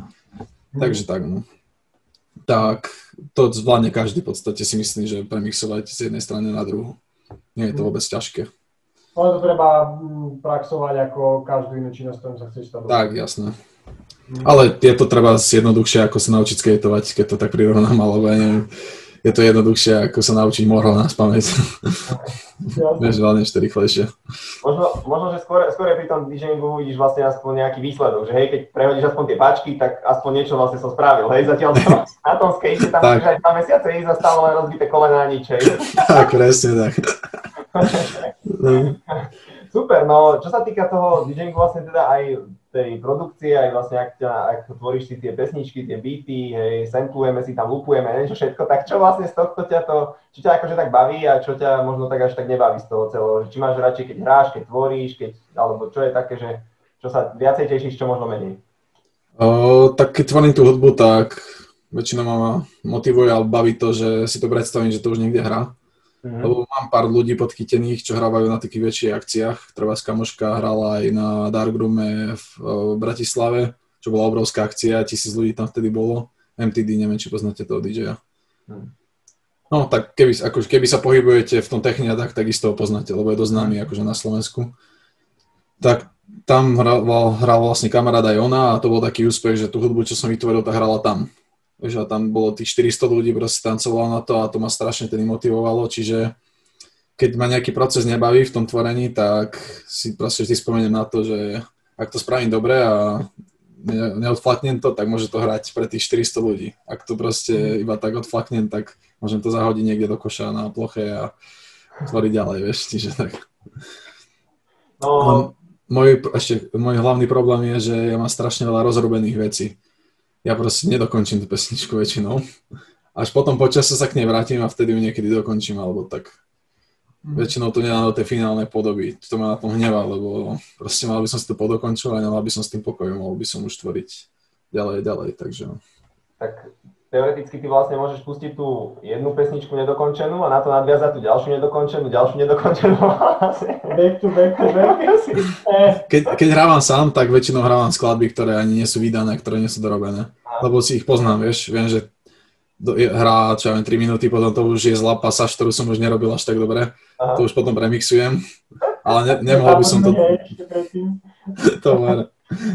Mm. Takže tak, no. Tak to zvládne každý v podstate si myslí, že premixovať z jednej strany na druhú. Nie je to mhm. vôbec ťažké. Ale to treba mm, praxovať ako každú inú činnosť, ktorým sa chceš stať. Tak, jasné. Mm. Ale je to treba jednoduchšie, ako sa naučiť skateovať, keď to tak prirovnám, alebo ja neviem je to jednoduchšie, ako sa naučiť morho na spamäť. Vieš, veľmi ešte rýchlejšie. Možno, možno že skôr, skôr pri tom DJingu uvidíš vlastne aspoň nejaký výsledok, že hej, keď prehodíš aspoň tie páčky, tak aspoň niečo vlastne som spravil, hej, zatiaľ to, na tom skate tam môžeš aj dva mesiace ísť a stále len rozbité kolena a nič, hej. Tak, presne tak. Super, no čo sa týka toho DJingu vlastne teda aj tej produkcie, aj vlastne ak, ťa, ak tvoríš si tie pesničky, tie beaty, hej, samplujeme si tam, lupujeme, niečo všetko, tak čo vlastne z tohto ťa to, či ťa akože tak baví a čo ťa možno tak až tak nebaví z toho celého, či máš radšej, keď hráš, keď tvoríš, keď, alebo čo je také, že čo sa viacej tešíš, čo možno menej? O, tak keď tvorím tú hudbu, tak väčšinou ma motivuje alebo baví to, že si to predstavím, že to už niekde hrá Mm-hmm. Lebo mám pár ľudí podchytených, čo hrávajú na takých väčších akciách. Treba kamoška hrala aj na Darkroome v, v Bratislave, čo bola obrovská akcia, tisíc ľudí tam vtedy bolo. MTD, neviem, či poznáte toho DJ-a. Mm. No, tak keby, ako, keby sa pohybujete v tom technia, tak takisto ho poznáte, lebo je dosť známy akože na Slovensku. Tak tam hral, hral vlastne kamarát aj ona a to bol taký úspech, že tú hudbu, čo som vytvoril, tak hrala tam že tam bolo tých 400 ľudí, proste tancovalo na to a to ma strašne tedy motivovalo, čiže keď ma nejaký proces nebaví v tom tvorení, tak si proste vždy spomeniem na to, že ak to spravím dobre a neodflaknem to, tak môže to hrať pre tých 400 ľudí. Ak to proste iba tak odflaknem, tak môžem to zahodiť niekde do koša na ploche a tvoriť ďalej, vieš, čiže tak. No. Môj, ešte, môj hlavný problém je, že ja mám strašne veľa rozrobených vecí ja proste nedokončím tú pesničku väčšinou. Až potom počasie sa k nej vrátim a vtedy ju niekedy dokončím, alebo tak mm. väčšinou to nedá do tej finálnej podoby. To ma na tom hnevá, lebo proste mal by som si to podokončovať a mal by som s tým pokoj, mohol by som už tvoriť ďalej, ďalej, takže... Tak teoreticky ty vlastne môžeš pustiť tú jednu pesničku nedokončenú a na to nadviazať tú ďalšiu nedokončenú, ďalšiu nedokončenú. back to back to back. Keď, keď hrávam sám, tak väčšinou hrávam skladby, ktoré ani nie sú vydané, ktoré nie sú dorobené. Lebo si ich poznám, vieš, viem, že do, hrá, čo ja viem, 3 minúty, potom to už je zlá pasáž, ktorú som už nerobil až tak dobre. Aha. To už potom premixujem. Ale ne, nemohol by som to... to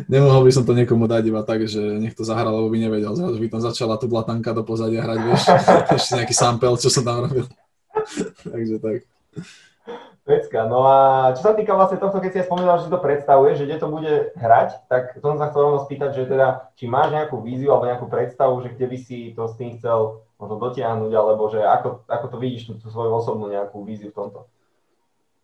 Nemohol by som to niekomu dať iba tak, že nech to zahral, lebo by nevedel. Zrazu by tam začala tu blatanka do pozadia hrať, vieš, ešte nejaký sample, čo som tam robil. Takže tak. Pecka. No a čo sa týka vlastne tohto, keď si ja spomínal, že si to predstavuješ, že kde to bude hrať, tak to som sa chcel rovno spýtať, že teda, či máš nejakú víziu alebo nejakú predstavu, že kde by si to s tým chcel možno dotiahnuť, alebo že ako, ako to vidíš, tú, tú svoju osobnú nejakú víziu v tomto?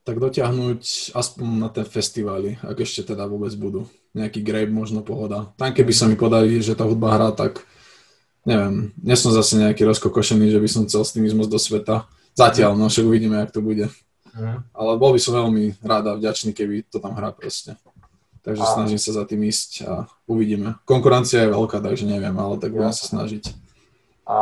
Tak dotiahnuť aspoň na ten festivály, ak ešte teda vôbec budú. Nejaký grape možno pohoda. Tam keby sa mi podali, že tá hudba hrá, tak neviem, nie som zase nejaký rozkokošený, že by som chcel s tým ísť do sveta. Zatiaľ, no však uvidíme, jak to bude. Mm. Ale bol by som veľmi rád a vďačný, keby to tam hrá proste. Takže a... snažím sa za tým ísť a uvidíme. Konkurencia je veľká, takže neviem, ale tak budem sa snažiť. A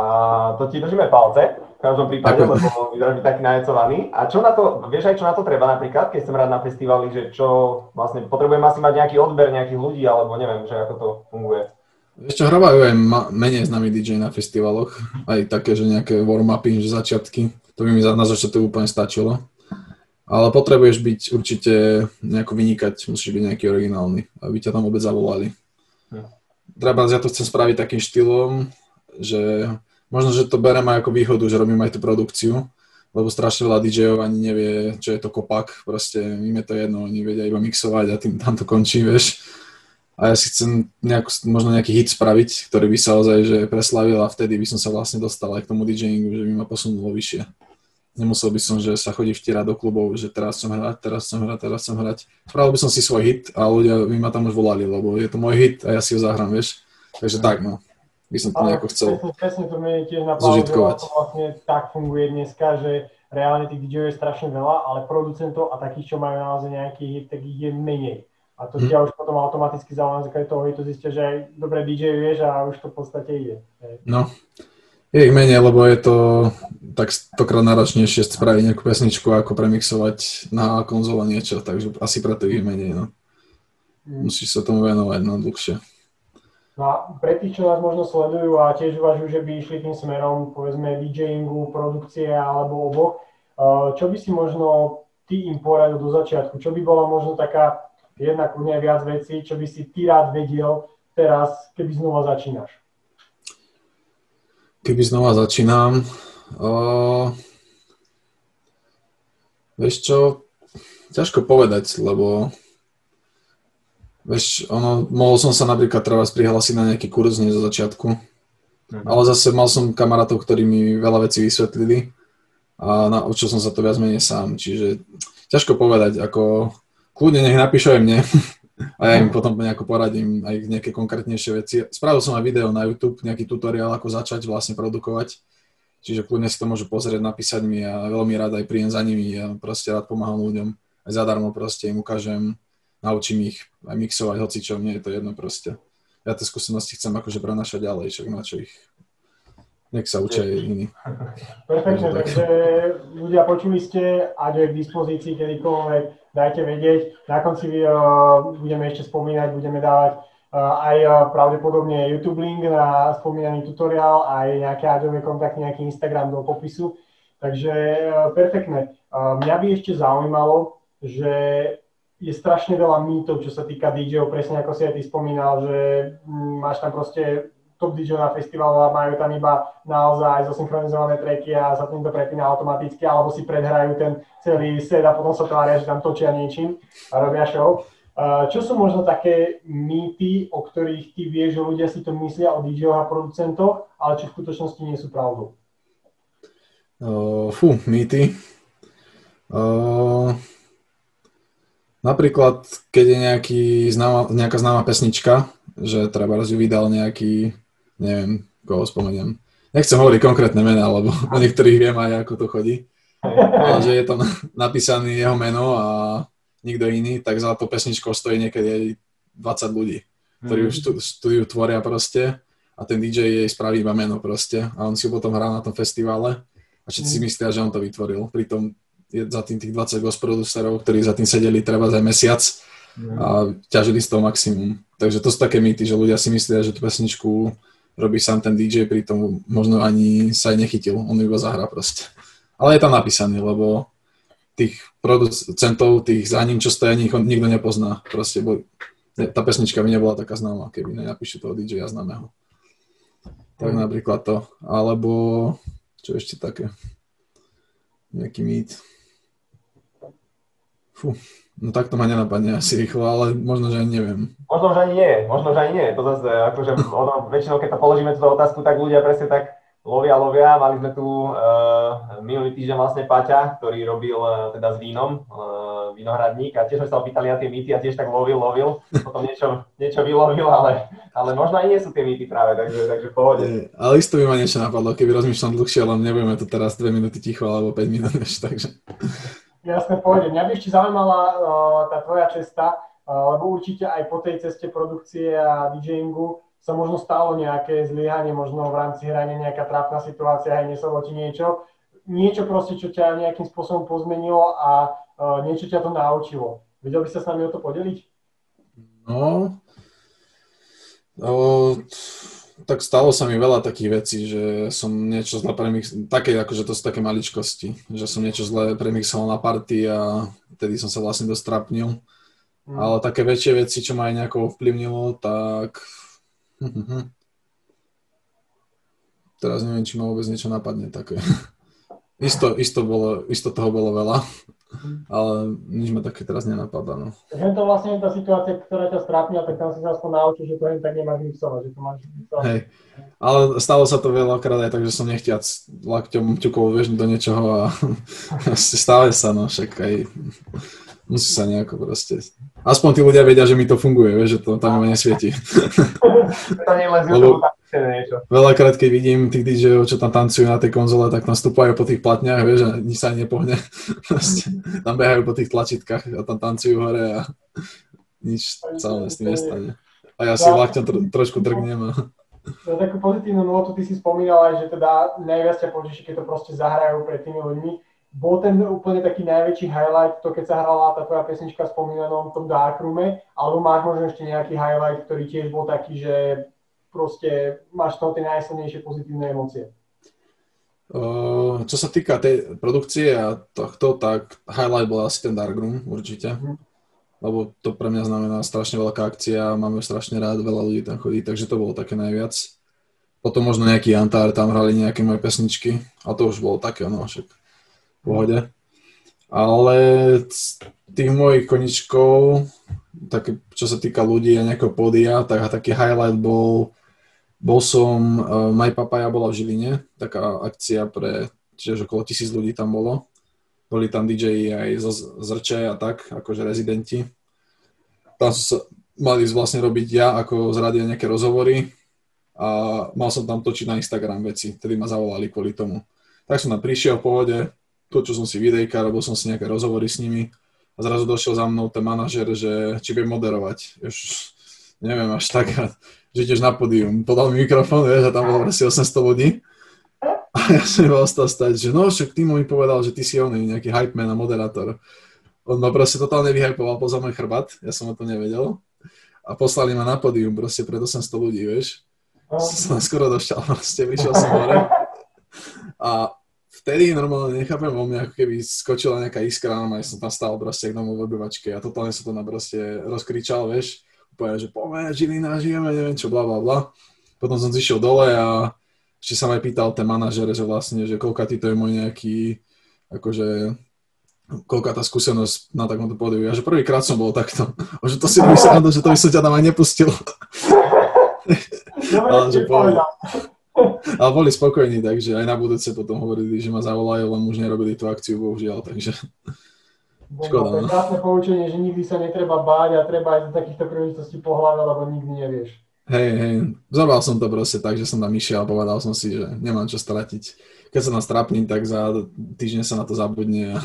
to ti držíme palce. Každom prípade, Ďakujem. lebo vyzeráš byť taký najecovaný. A čo na to, vieš aj čo na to treba napríklad, keď som rád na festivali, že čo vlastne potrebujem asi mať nejaký odber nejakých ľudí, alebo neviem, že ako to funguje. Ešte hrávajú aj ma- menej známy DJ na festivaloch, aj také, že nejaké warm-upy, že začiatky, to by mi na začiatok úplne stačilo. Ale potrebuješ byť určite nejako vynikať, musíš byť nejaký originálny, aby ťa tam vôbec zavolali. Hm. Treba, ja to chcem spraviť takým štýlom, že možno, že to berem aj ako výhodu, že robím aj tú produkciu, lebo strašne veľa DJov ani nevie, čo je to kopak, proste im je to jedno, oni vedia iba mixovať a tým tam to končí, vieš. A ja si chcem nejako, možno nejaký hit spraviť, ktorý by sa ozaj že preslavil a vtedy by som sa vlastne dostal aj k tomu DJingu, že by ma posunulo vyššie. Nemusel by som, že sa chodí vtierať do klubov, že teraz som hrať, teraz som hrať, teraz som hrať. Spravil by som si svoj hit a ľudia by ma tam už volali, lebo je to môj hit a ja si ho zahrám, vieš. Takže tak, no by som to nejako chcel presne, presne to mi tiež napadlo, to vlastne tak funguje dneska, že reálne tých DJov je strašne veľa, ale producentov a takých, čo majú naozaj nejaký hit, tak ich je menej. A to hm. ťa už potom automaticky za základe toho hitu zistia, že aj dobre DJ vieš a už to v podstate ide. No, je ich menej, lebo je to tak stokrát náročnejšie spraviť nejakú pesničku, ako premixovať na konzole niečo, takže asi preto ich je menej, no. Hm. Musíš sa tomu venovať, no, dlhšie. No a pre tých, čo nás možno sledujú a tiež uvažujú, že by išli tým smerom, povedzme, DJingu, produkcie alebo oboch, eh, čo by si možno ty im poradil do začiatku? Čo by bola možno taká jedna kľudne viac vecí, čo by si ty rád vedel teraz, keby znova začínaš? Keby znova začínam, uh, vieš čo, ťažko povedať, lebo Vieš, ono, mohol som sa napríklad treba prihlásiť na nejaký kurz nie zo začiatku, mhm. ale zase mal som kamarátov, ktorí mi veľa vecí vysvetlili a naučil som sa to viac menej sám, čiže ťažko povedať, ako kľudne nech napíšu aj mne a ja im potom nejako poradím aj nejaké konkrétnejšie veci. Spravil som aj video na YouTube, nejaký tutoriál, ako začať vlastne produkovať, čiže kľudne si to môžu pozrieť, napísať mi a veľmi rád aj príjem za nimi a proste rád pomáham ľuďom. Aj zadarmo proste im ukážem, naučím ich aj mixovať hocičo, mne je to jedno proste. Ja tie skúsenosti chcem akože prenašať ďalej, však na čo ich nech sa učia aj iní. Perfektne, tak. takže ľudia počuli ste, a je k dispozícii kedykoľvek, dajte vedieť. Na konci uh, budeme ešte spomínať, budeme dávať uh, aj uh, pravdepodobne YouTube link na spomínaný tutoriál, aj nejaké Aďové kontakty, nejaký Instagram do popisu. Takže perfektne. Mňa by ešte zaujímalo, že je strašne veľa mýtov, čo sa týka DJ-ov, presne ako si aj ty spomínal, že mm, máš tam proste top DJ na festivalu a majú tam iba naozaj zosynchronizované tracky a sa tým to prepína automaticky, alebo si predhrajú ten celý set a potom sa tvária, že tam točia niečím a robia show. Čo sú možno také mýty, o ktorých ty vieš, že ľudia si to myslia o dj a producentoch, ale čo v skutočnosti nie sú pravdou? Uh, fú, mýty. Uh, Napríklad, keď je nejaký známa, nejaká známa pesnička, že treba ju vydal nejaký, neviem, koho spomeniem. Nechcem hovoriť konkrétne mená, lebo o niektorých viem aj, ako to chodí. Ale že je tam napísaný jeho meno a nikto iný, tak za to pesničkou stojí niekedy 20 ľudí, ktorí už štúdiu tvoria proste a ten DJ jej spraví iba meno proste a on si potom hrá na tom festivale a všetci si mhm. myslia, že on to vytvoril. Pritom za tým tých 20 producerov, ktorí za tým sedeli treba za mesiac a ťažili z toho maximum. Takže to sú také mýty, že ľudia si myslia, že tú pesničku robí sám ten DJ, pritom možno ani sa aj nechytil, on iba zahrá proste. Ale je tam napísaný, lebo tých producentov, tých za ním, čo stojí, nikto, nikto nepozná. Proste, bo tá pesnička by nebola taká známa, keby nenapíšu toho DJ-a známeho. Tak mm. napríklad to. Alebo čo ešte také? Nejaký mýt. Fú, no tak to ma nenapadne asi rýchlo, ale možno, že ani neviem. Možno, že ani nie, možno, že ani nie. To zase, akože ono, väčšinou, keď to položíme túto otázku, tak ľudia presne tak lovia, lovia. Mali sme tu uh, minulý týždeň vlastne Paťa, ktorý robil uh, teda s vínom, uh, vinohradník a tiež sme sa opýtali na tie mýty a tiež tak lovil, lovil. Potom niečo, niečo vylovil, ale, ale možno aj nie sú tie mýty práve, takže, takže v pohode. Ale isto by ma niečo napadlo, keby rozmýšľam dlhšie, ale nebudeme tu teraz dve minúty ticho alebo 5 minút, takže... Jasné, pohode. Mňa by ešte zaujímala uh, tá tvoja cesta, uh, lebo určite aj po tej ceste produkcie a DJingu sa možno stalo nejaké zlyhanie, možno v rámci hrania nejaká trápna situácia, aj neslo ti niečo. niečo proste, čo ťa nejakým spôsobom pozmenilo a uh, niečo ťa to naučilo. Vedel by sa s nami o to podeliť? No, no tak stalo sa mi veľa takých vecí, že som niečo zle premix... Také, akože to sú také maličkosti, že som niečo zle premixoval na party a vtedy som sa vlastne dostrapnil. Mm. Ale také väčšie veci, čo ma aj nejako ovplyvnilo, tak... Teraz neviem, či ma vôbec niečo napadne také. isto, isto, bolo, isto toho bolo veľa, ale nič ma také teraz nenapadá. No. Takže to vlastne je tá situácia, ktorá ťa strápňa, tak tam si sa aspoň naučil, že to len tak nemáš mixovať, že to máš mixovať. Hej, ale stalo sa to veľakrát aj tak, že som nechtiac lakťom ťukol vežnúť do niečoho a stále sa, no však aj musí sa nejako proste aspoň tí ľudia vedia, že mi to funguje, vieš, že to tam ma nesvieti. to nie len niečo. Veľakrát, keď vidím tých DJov, čo tam tancujú na tej konzole, tak tam stúpajú po tých platniach, vieš, a nič sa nepohne. tam behajú po tých tlačítkach a tam tancujú hore a nič sa s tým nestane. A ja si lakťom tro, trošku drgnem. A... Na takú pozitívnu notu ty si spomínal aj, že teda najviac ťa poteší, keď to proste zahrajú pred tými ľuďmi bol ten úplne taký najväčší highlight, to keď sa hrala tá tvoja pesnička v spomínanom tom Darkroome, alebo máš možno ešte nejaký highlight, ktorý tiež bol taký, že proste máš toho tie najsilnejšie pozitívne emócie? Uh, čo sa týka tej produkcie a tohto, tak highlight bol asi ten Darkroom, určite. Mm. Lebo to pre mňa znamená strašne veľká akcia, máme strašne rád, veľa ľudí tam chodí, takže to bolo také najviac. Potom možno nejaký Antár, tam hrali nejaké moje pesničky, a to už bolo také, no však pohode. Ale tých mojich koničkov, tak čo sa týka ľudí a nejakého pódia, tak taký highlight bol, bol som, uh, My Papaya bola v Žiline, taká akcia pre, čiže okolo tisíc ľudí tam bolo. Boli tam DJ aj zo Zrče a tak, akože rezidenti. Tam sa mali vlastne robiť ja ako z rádia nejaké rozhovory a mal som tam točiť na Instagram veci, tedy ma zavolali kvôli tomu. Tak som tam prišiel v pohode, točil som si videjka, robil som si nejaké rozhovory s nimi a zrazu došiel za mnou ten manažer, že či viem moderovať. Už neviem až tak, že tiež na pódium. Podal mi mikrofón, vieš, a tam bolo asi 800 ľudí. A ja som iba ostal stať, že no, však Timo mi povedal, že ty si on nejaký hype man a moderátor. On ma proste totálne vyhypoval poza môj chrbát, ja som o to nevedel. A poslali ma na pódium proste pred 800 ľudí, vieš. Som skoro došťal, proste prišiel som hore. A vtedy normálne nechápem vo mne, ako keby skočila nejaká iskra, no som tam stál proste k domu v obyvačke a totálne sa to na proste rozkričal, vieš, úplne, že poďme, Žilina, žijeme, neviem čo, bla, bla, bla. Potom som zišiel dole a ešte sa ma aj pýtal ten manažer, že vlastne, že koľka ty to je môj nejaký, akože, koľka tá skúsenosť na takomto pódiu. Ja, že prvýkrát som bol takto. O, že to si myslím, že to by som ťa tam aj nepustil. Dobre, Ale, že povedal. Ale boli spokojní, takže aj na budúce potom hovorili, že ma zavolajú, len už nerobili tú akciu, bohužiaľ, takže škoda. No. krásne poučenie, že nikdy sa netreba báť a treba aj do takýchto príležitostí pohľadať, lebo nikdy nevieš. Hej, hej, zobral som to proste tak, že som tam išiel a povedal som si, že nemám čo stratiť. Keď sa nás trápnim, tak za týždeň sa na to zabudne a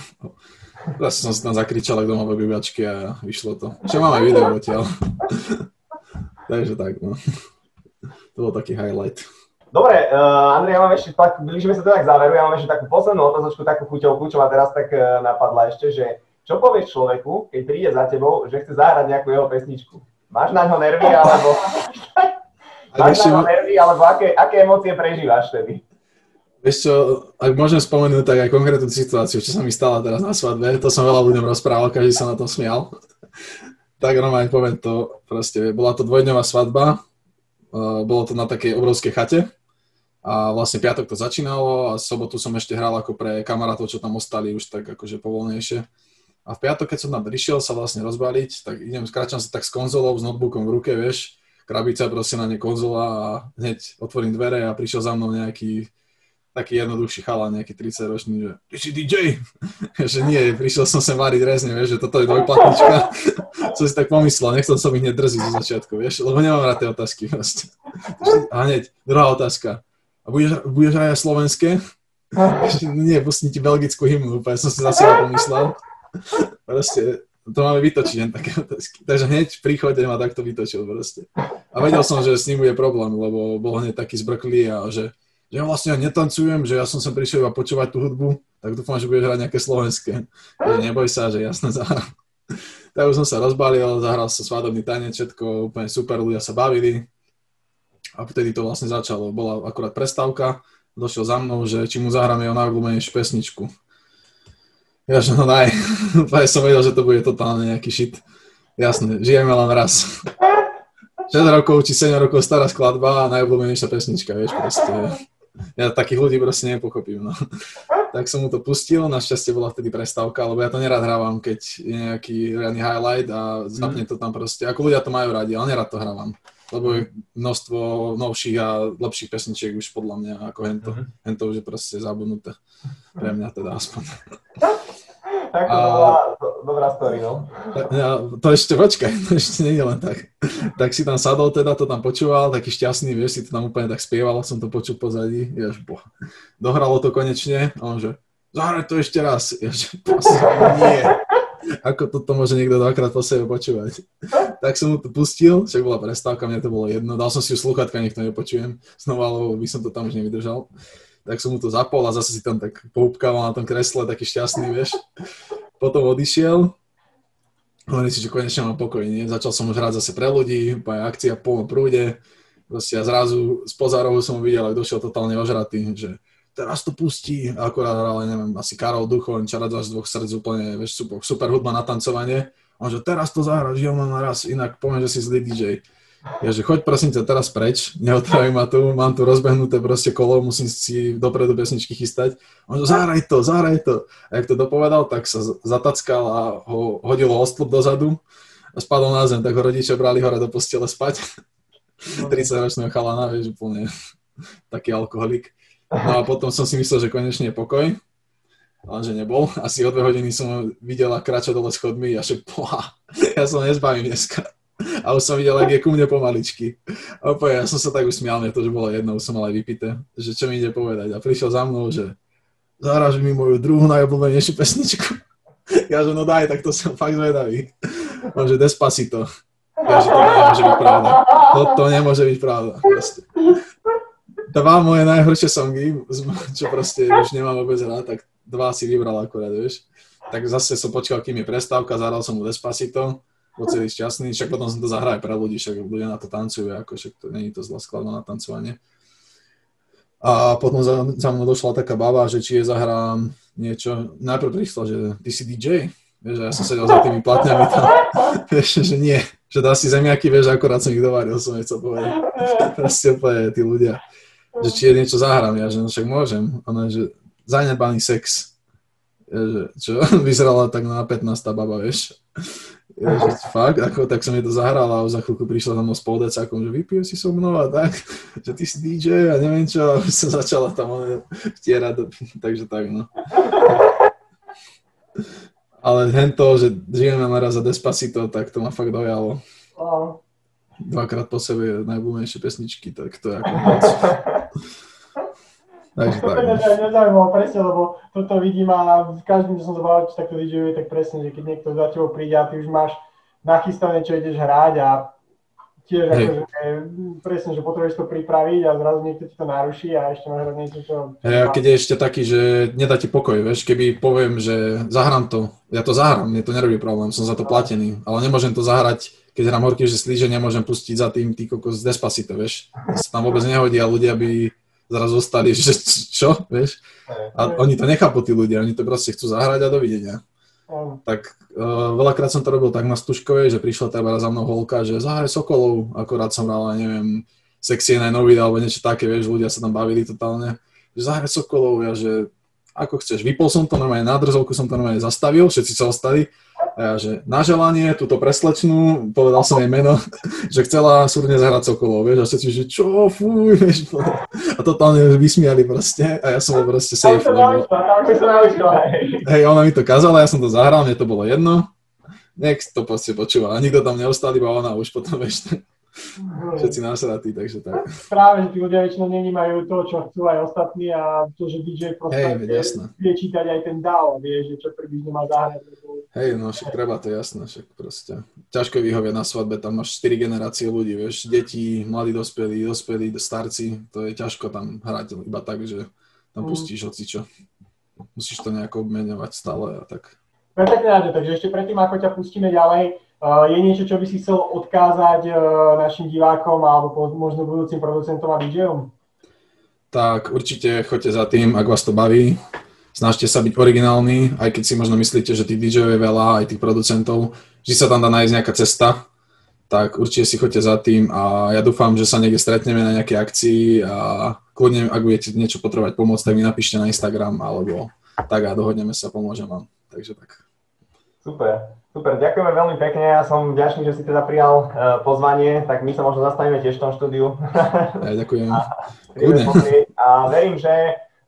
proste som si tam zakričal k domov obývačky a vyšlo to. Čo mám aj video odtiaľ. Takže tak, no. To bol taký highlight. Dobre, uh, Andrej, ja mám ešte tak, blížime sa teda k záveru, ja mám ešte takú poslednú otázočku, takú chuťovku, čo ma teraz tak uh, napadla ešte, že čo povieš človeku, keď príde za tebou, že chce zahrať nejakú jeho pesničku? Máš na ňo nervy, alebo... Máš na ňo nervy, alebo aké, aké emócie prežívaš vtedy? Vieš čo, ak môžem spomenúť, tak aj konkrétnu situáciu, čo sa mi stala teraz na svadbe, to som veľa ľuďom rozprával, každý sa na to smial. tak normálne poviem to, proste, bola to dvojdňová svadba, uh, bolo to na takej obrovskej chate, a vlastne piatok to začínalo a sobotu som ešte hral ako pre kamarátov, čo tam ostali už tak akože povolnejšie. A v piatok, keď som tam prišiel sa vlastne rozbaliť, tak idem, skráčam sa tak s konzolou, s notebookom v ruke, vieš, krabica proste na ne konzola a hneď otvorím dvere a prišiel za mnou nejaký taký jednoduchší chala, nejaký 30 ročný, že ty si DJ? že nie, prišiel som sem variť rezne, vieš, že toto je dvojplatnička. som si tak pomyslel, nechcel som ich hneď drziť zo začiatku, vieš, lebo nemám rád tie otázky proste. A hneď, druhá otázka budeš, budeš aj slovenské? Nie, pustím ti belgickú hymnu, úplne som si zase pomyslel. Proste, to máme vytočiť len také otázky. Takže hneď v príchode ma takto vytočil proste. A vedel som, že s ním bude problém, lebo bol hneď taký zbrklý a že že ja vlastne netancujem, že ja som sem prišiel iba počúvať tú hudbu, tak dúfam, že budeš hrať nejaké slovenské. Že neboj sa, že jasne zahrám. tak už som sa rozbalil, zahral sa svadobný tanec, všetko úplne super, ľudia sa bavili. A vtedy to vlastne začalo. Bola akurát prestávka, došiel za mnou, že či mu zahráme jeho najobľúbenejšiu pesničku. Ja že no daj, som vedel, že to bude totálne nejaký shit. Jasné, žijeme len raz. 6 rokov či 7 rokov stará skladba a najobľúbenejšia pesnička, vieš, proste. Ja takých ľudí proste nepochopím, no. Tak som mu to pustil, našťastie bola vtedy prestávka, lebo ja to nerad hrávam, keď je nejaký riadny highlight a zapne to tam proste. Ako ľudia to majú radi, ale nerad to hrávam. Lebo je množstvo novších a lepších pesničiek už podľa mňa ako hento. Uh-huh. Hento už je proste zabudnuté. Pre mňa teda aspoň. Tak to bola dobrá story, no. Ja, to ešte, počkaj, to ešte nie je len tak. Tak si tam sadol teda, to tam počúval, taký šťastný, vieš, si to tam úplne tak spieval, som to počul pozadí, jež boh. Dohralo to konečne, a on že, zahraj to ešte raz. Ja že, nie. Ako toto môže niekto dvakrát po sebe počúvať. Tak som mu to pustil, však bola prestávka, mne to bolo jedno. Dal som si už sluchatka, nech to nepočujem. Znova, lebo by som to tam už nevydržal tak som mu to zapol a zase si tam tak poupkával na tom kresle, taký šťastný, vieš. Potom odišiel, hovorím si, že konečne mám pokoj, nie? Začal som už hrať zase pre ľudí, akcia v polnom prúde, proste a zrazu z pozárovu som videl, ak došiel totálne ožratý, že teraz to pustí, akorát ale neviem, asi Karol Duchoň, Čaradza z dvoch srdc, úplne, vieš, super, super hudba na tancovanie. On že teraz to zahra, žijem len raz, inak poviem, že si zlý DJ. Ja, že choď prosím ťa teraz preč, neotrávaj ma tu, mám tu rozbehnuté proste kolo, musím si dopredu pesničky chystať. On že zahraj to, zahraj to. A jak to dopovedal, tak sa zatackal a ho hodilo o stĺp dozadu a spadol na zem, tak ho rodičia brali hore do postele spať. 30-ročného chalana, vieš, úplne taký alkoholik. No a potom som si myslel, že konečne je pokoj, že nebol. Asi o dve hodiny som videla kráčať dole schodmi a že ja som nezbavím dneska a už som videl, ak je ku mne pomaličky. A ja som sa tak usmial, to, že bolo jedno, už som aj vypité, že čo mi ide povedať. A prišiel za mnou, že zahráš mi moju druhú najobľúbenejšiu pesničku. Ja, že no daj, tak to som fakt zvedavý. On, že Despacito. Ja, že to nemôže byť pravda. To nemôže byť pravda. Proste. Dva moje najhoršie songy, čo proste už nemám vôbec rád, tak dva si vybral akorát, vieš. Tak zase som počkal, kým je prestávka, zahral som mu Despacito bol celý šťastný, však potom som to zahral aj pre ľudí, však ľudia na to tancujú, ako však to není to zlá skladba na tancovanie. A potom za, za mnou došla taká baba, že či je zahrám niečo, najprv prišla, že ty si DJ, vieš, ja som sedel za tými platňami tam, vieš, že nie, že dá si zemiaky, vieš, akorát som ich dovaril, som chcel povedať. Proste úplne tí ľudia, že či je niečo zahrám, ja, že no však môžem, ona, že zanedbaný sex, že, čo vyzerala tak na 15 baba, vieš. Ja, že fakt, ako, tak som mi to zahral a za chvíľku prišla tam s poldecákom, že vypije si so mnou a tak, že ty si DJ a neviem čo, a už som začala tam vtierať, takže tak, no. Ale hento, že žijeme naraz za Despacito, tak to ma fakt dojalo. Dvakrát po sebe najbúmenejšie pesničky, tak to je ako moc. Takže tak. No. Nezaujímavé presne, lebo toto vidím a v každým, som to bavil, či takto DJuje, tak presne, že keď niekto za tebou príde a ty už máš nachystané, čo ideš hrať a tiež hey. akože, presne, že potrebuješ to pripraviť a zrazu niekto ti to naruší a ešte máš niečo, čo... Ja, keď je ešte taký, že nedá ti pokoj, vieš, keby poviem, že zahrám to, ja to zahrám, mne to nerobí problém, som za to platený, ale nemôžem to zahrať, keď hrám horky, že slíže, nemôžem pustiť za tým ty kokos Despacito, vieš, to sa tam vôbec nehodí a ľudia by zrazu zostali, že čo, vieš? A oni to nechápu, tí ľudia, oni to proste chcú zahrať a dovidenia. Tak uh, veľakrát som to robil tak na Stužkovej, že prišla teda za mnou holka, že zahraj Sokolov, akorát som hral, neviem, sexy nový alebo niečo také, vieš, ľudia sa tam bavili totálne, že zahraj Sokolov, ja, že ako chceš, vypol som to normálne, na drzovku som to normálne zastavil, všetci sa ostali a ja, že na želanie, túto preslečnú, povedal som jej meno, že chcela súrne zahrať Sokolov, vieš, a všetci, že čo, fuj, vieš, a totálne vysmiali proste, a ja som bol proste safe, lebo... Hej, ona mi to kazala, ja som to zahral, mne to bolo jedno, nech to proste počúva, a nikto tam neostal, iba ona už potom, vieš, všetci násratí, takže tak. Práve, že tí ľudia väčšinou nevnímajú to, čo chcú aj ostatní a to, že DJ proste veď jasné. vie čítať aj ten DAO, vie, že čo približne má zahrať. Hej, no však treba to jasné, však proste. Ťažko vyhovieť na svadbe, tam máš 4 generácie ľudí, vieš, deti, mladí dospelí, dospelí, starci, to je ťažko tam hrať iba tak, že tam Mm. pustíš hocičo. Musíš to nejako obmeňovať stále a tak. Perfektne, takže ešte predtým, ako ťa pustíme ďalej, je niečo, čo by si chcel odkázať uh, našim divákom alebo možno budúcim producentom a DJom? Tak určite choďte za tým, ak vás to baví. Snažte sa byť originálni, aj keď si možno myslíte, že tých DJ je veľa, aj tých producentov. Vždy sa tam dá nájsť nejaká cesta, tak určite si choďte za tým a ja dúfam, že sa niekde stretneme na nejakej akcii a kľudne, ak budete niečo potrebovať pomôcť, tak mi napíšte na Instagram alebo tak a dohodneme sa, pomôžem vám. Takže tak. Super, super, ďakujeme veľmi pekne, ja som vďačný, že si teda prijal uh, pozvanie, tak my sa možno zastavíme tiež v tom štúdiu. Ja ďakujem. Pozrieť. A verím, že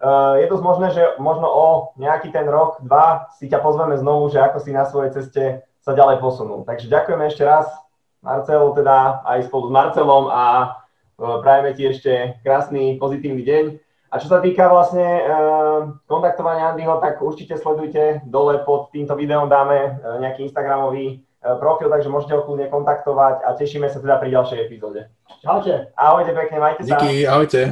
uh, je dosť možné, že možno o nejaký ten rok, dva si ťa pozveme znovu, že ako si na svojej ceste sa ďalej posunul. Takže ďakujeme ešte raz, Marcel, teda aj spolu s Marcelom a uh, prajeme ti ešte krásny, pozitívny deň. A čo sa týka vlastne uh, kontaktovania Andyho, tak určite sledujte dole pod týmto videom, dáme uh, nejaký Instagramový uh, profil, takže môžete ho kľudne kontaktovať a tešíme sa teda pri ďalšej epizóde. Čaute. Ahojte pekne, majte sa. Díky, ahojte.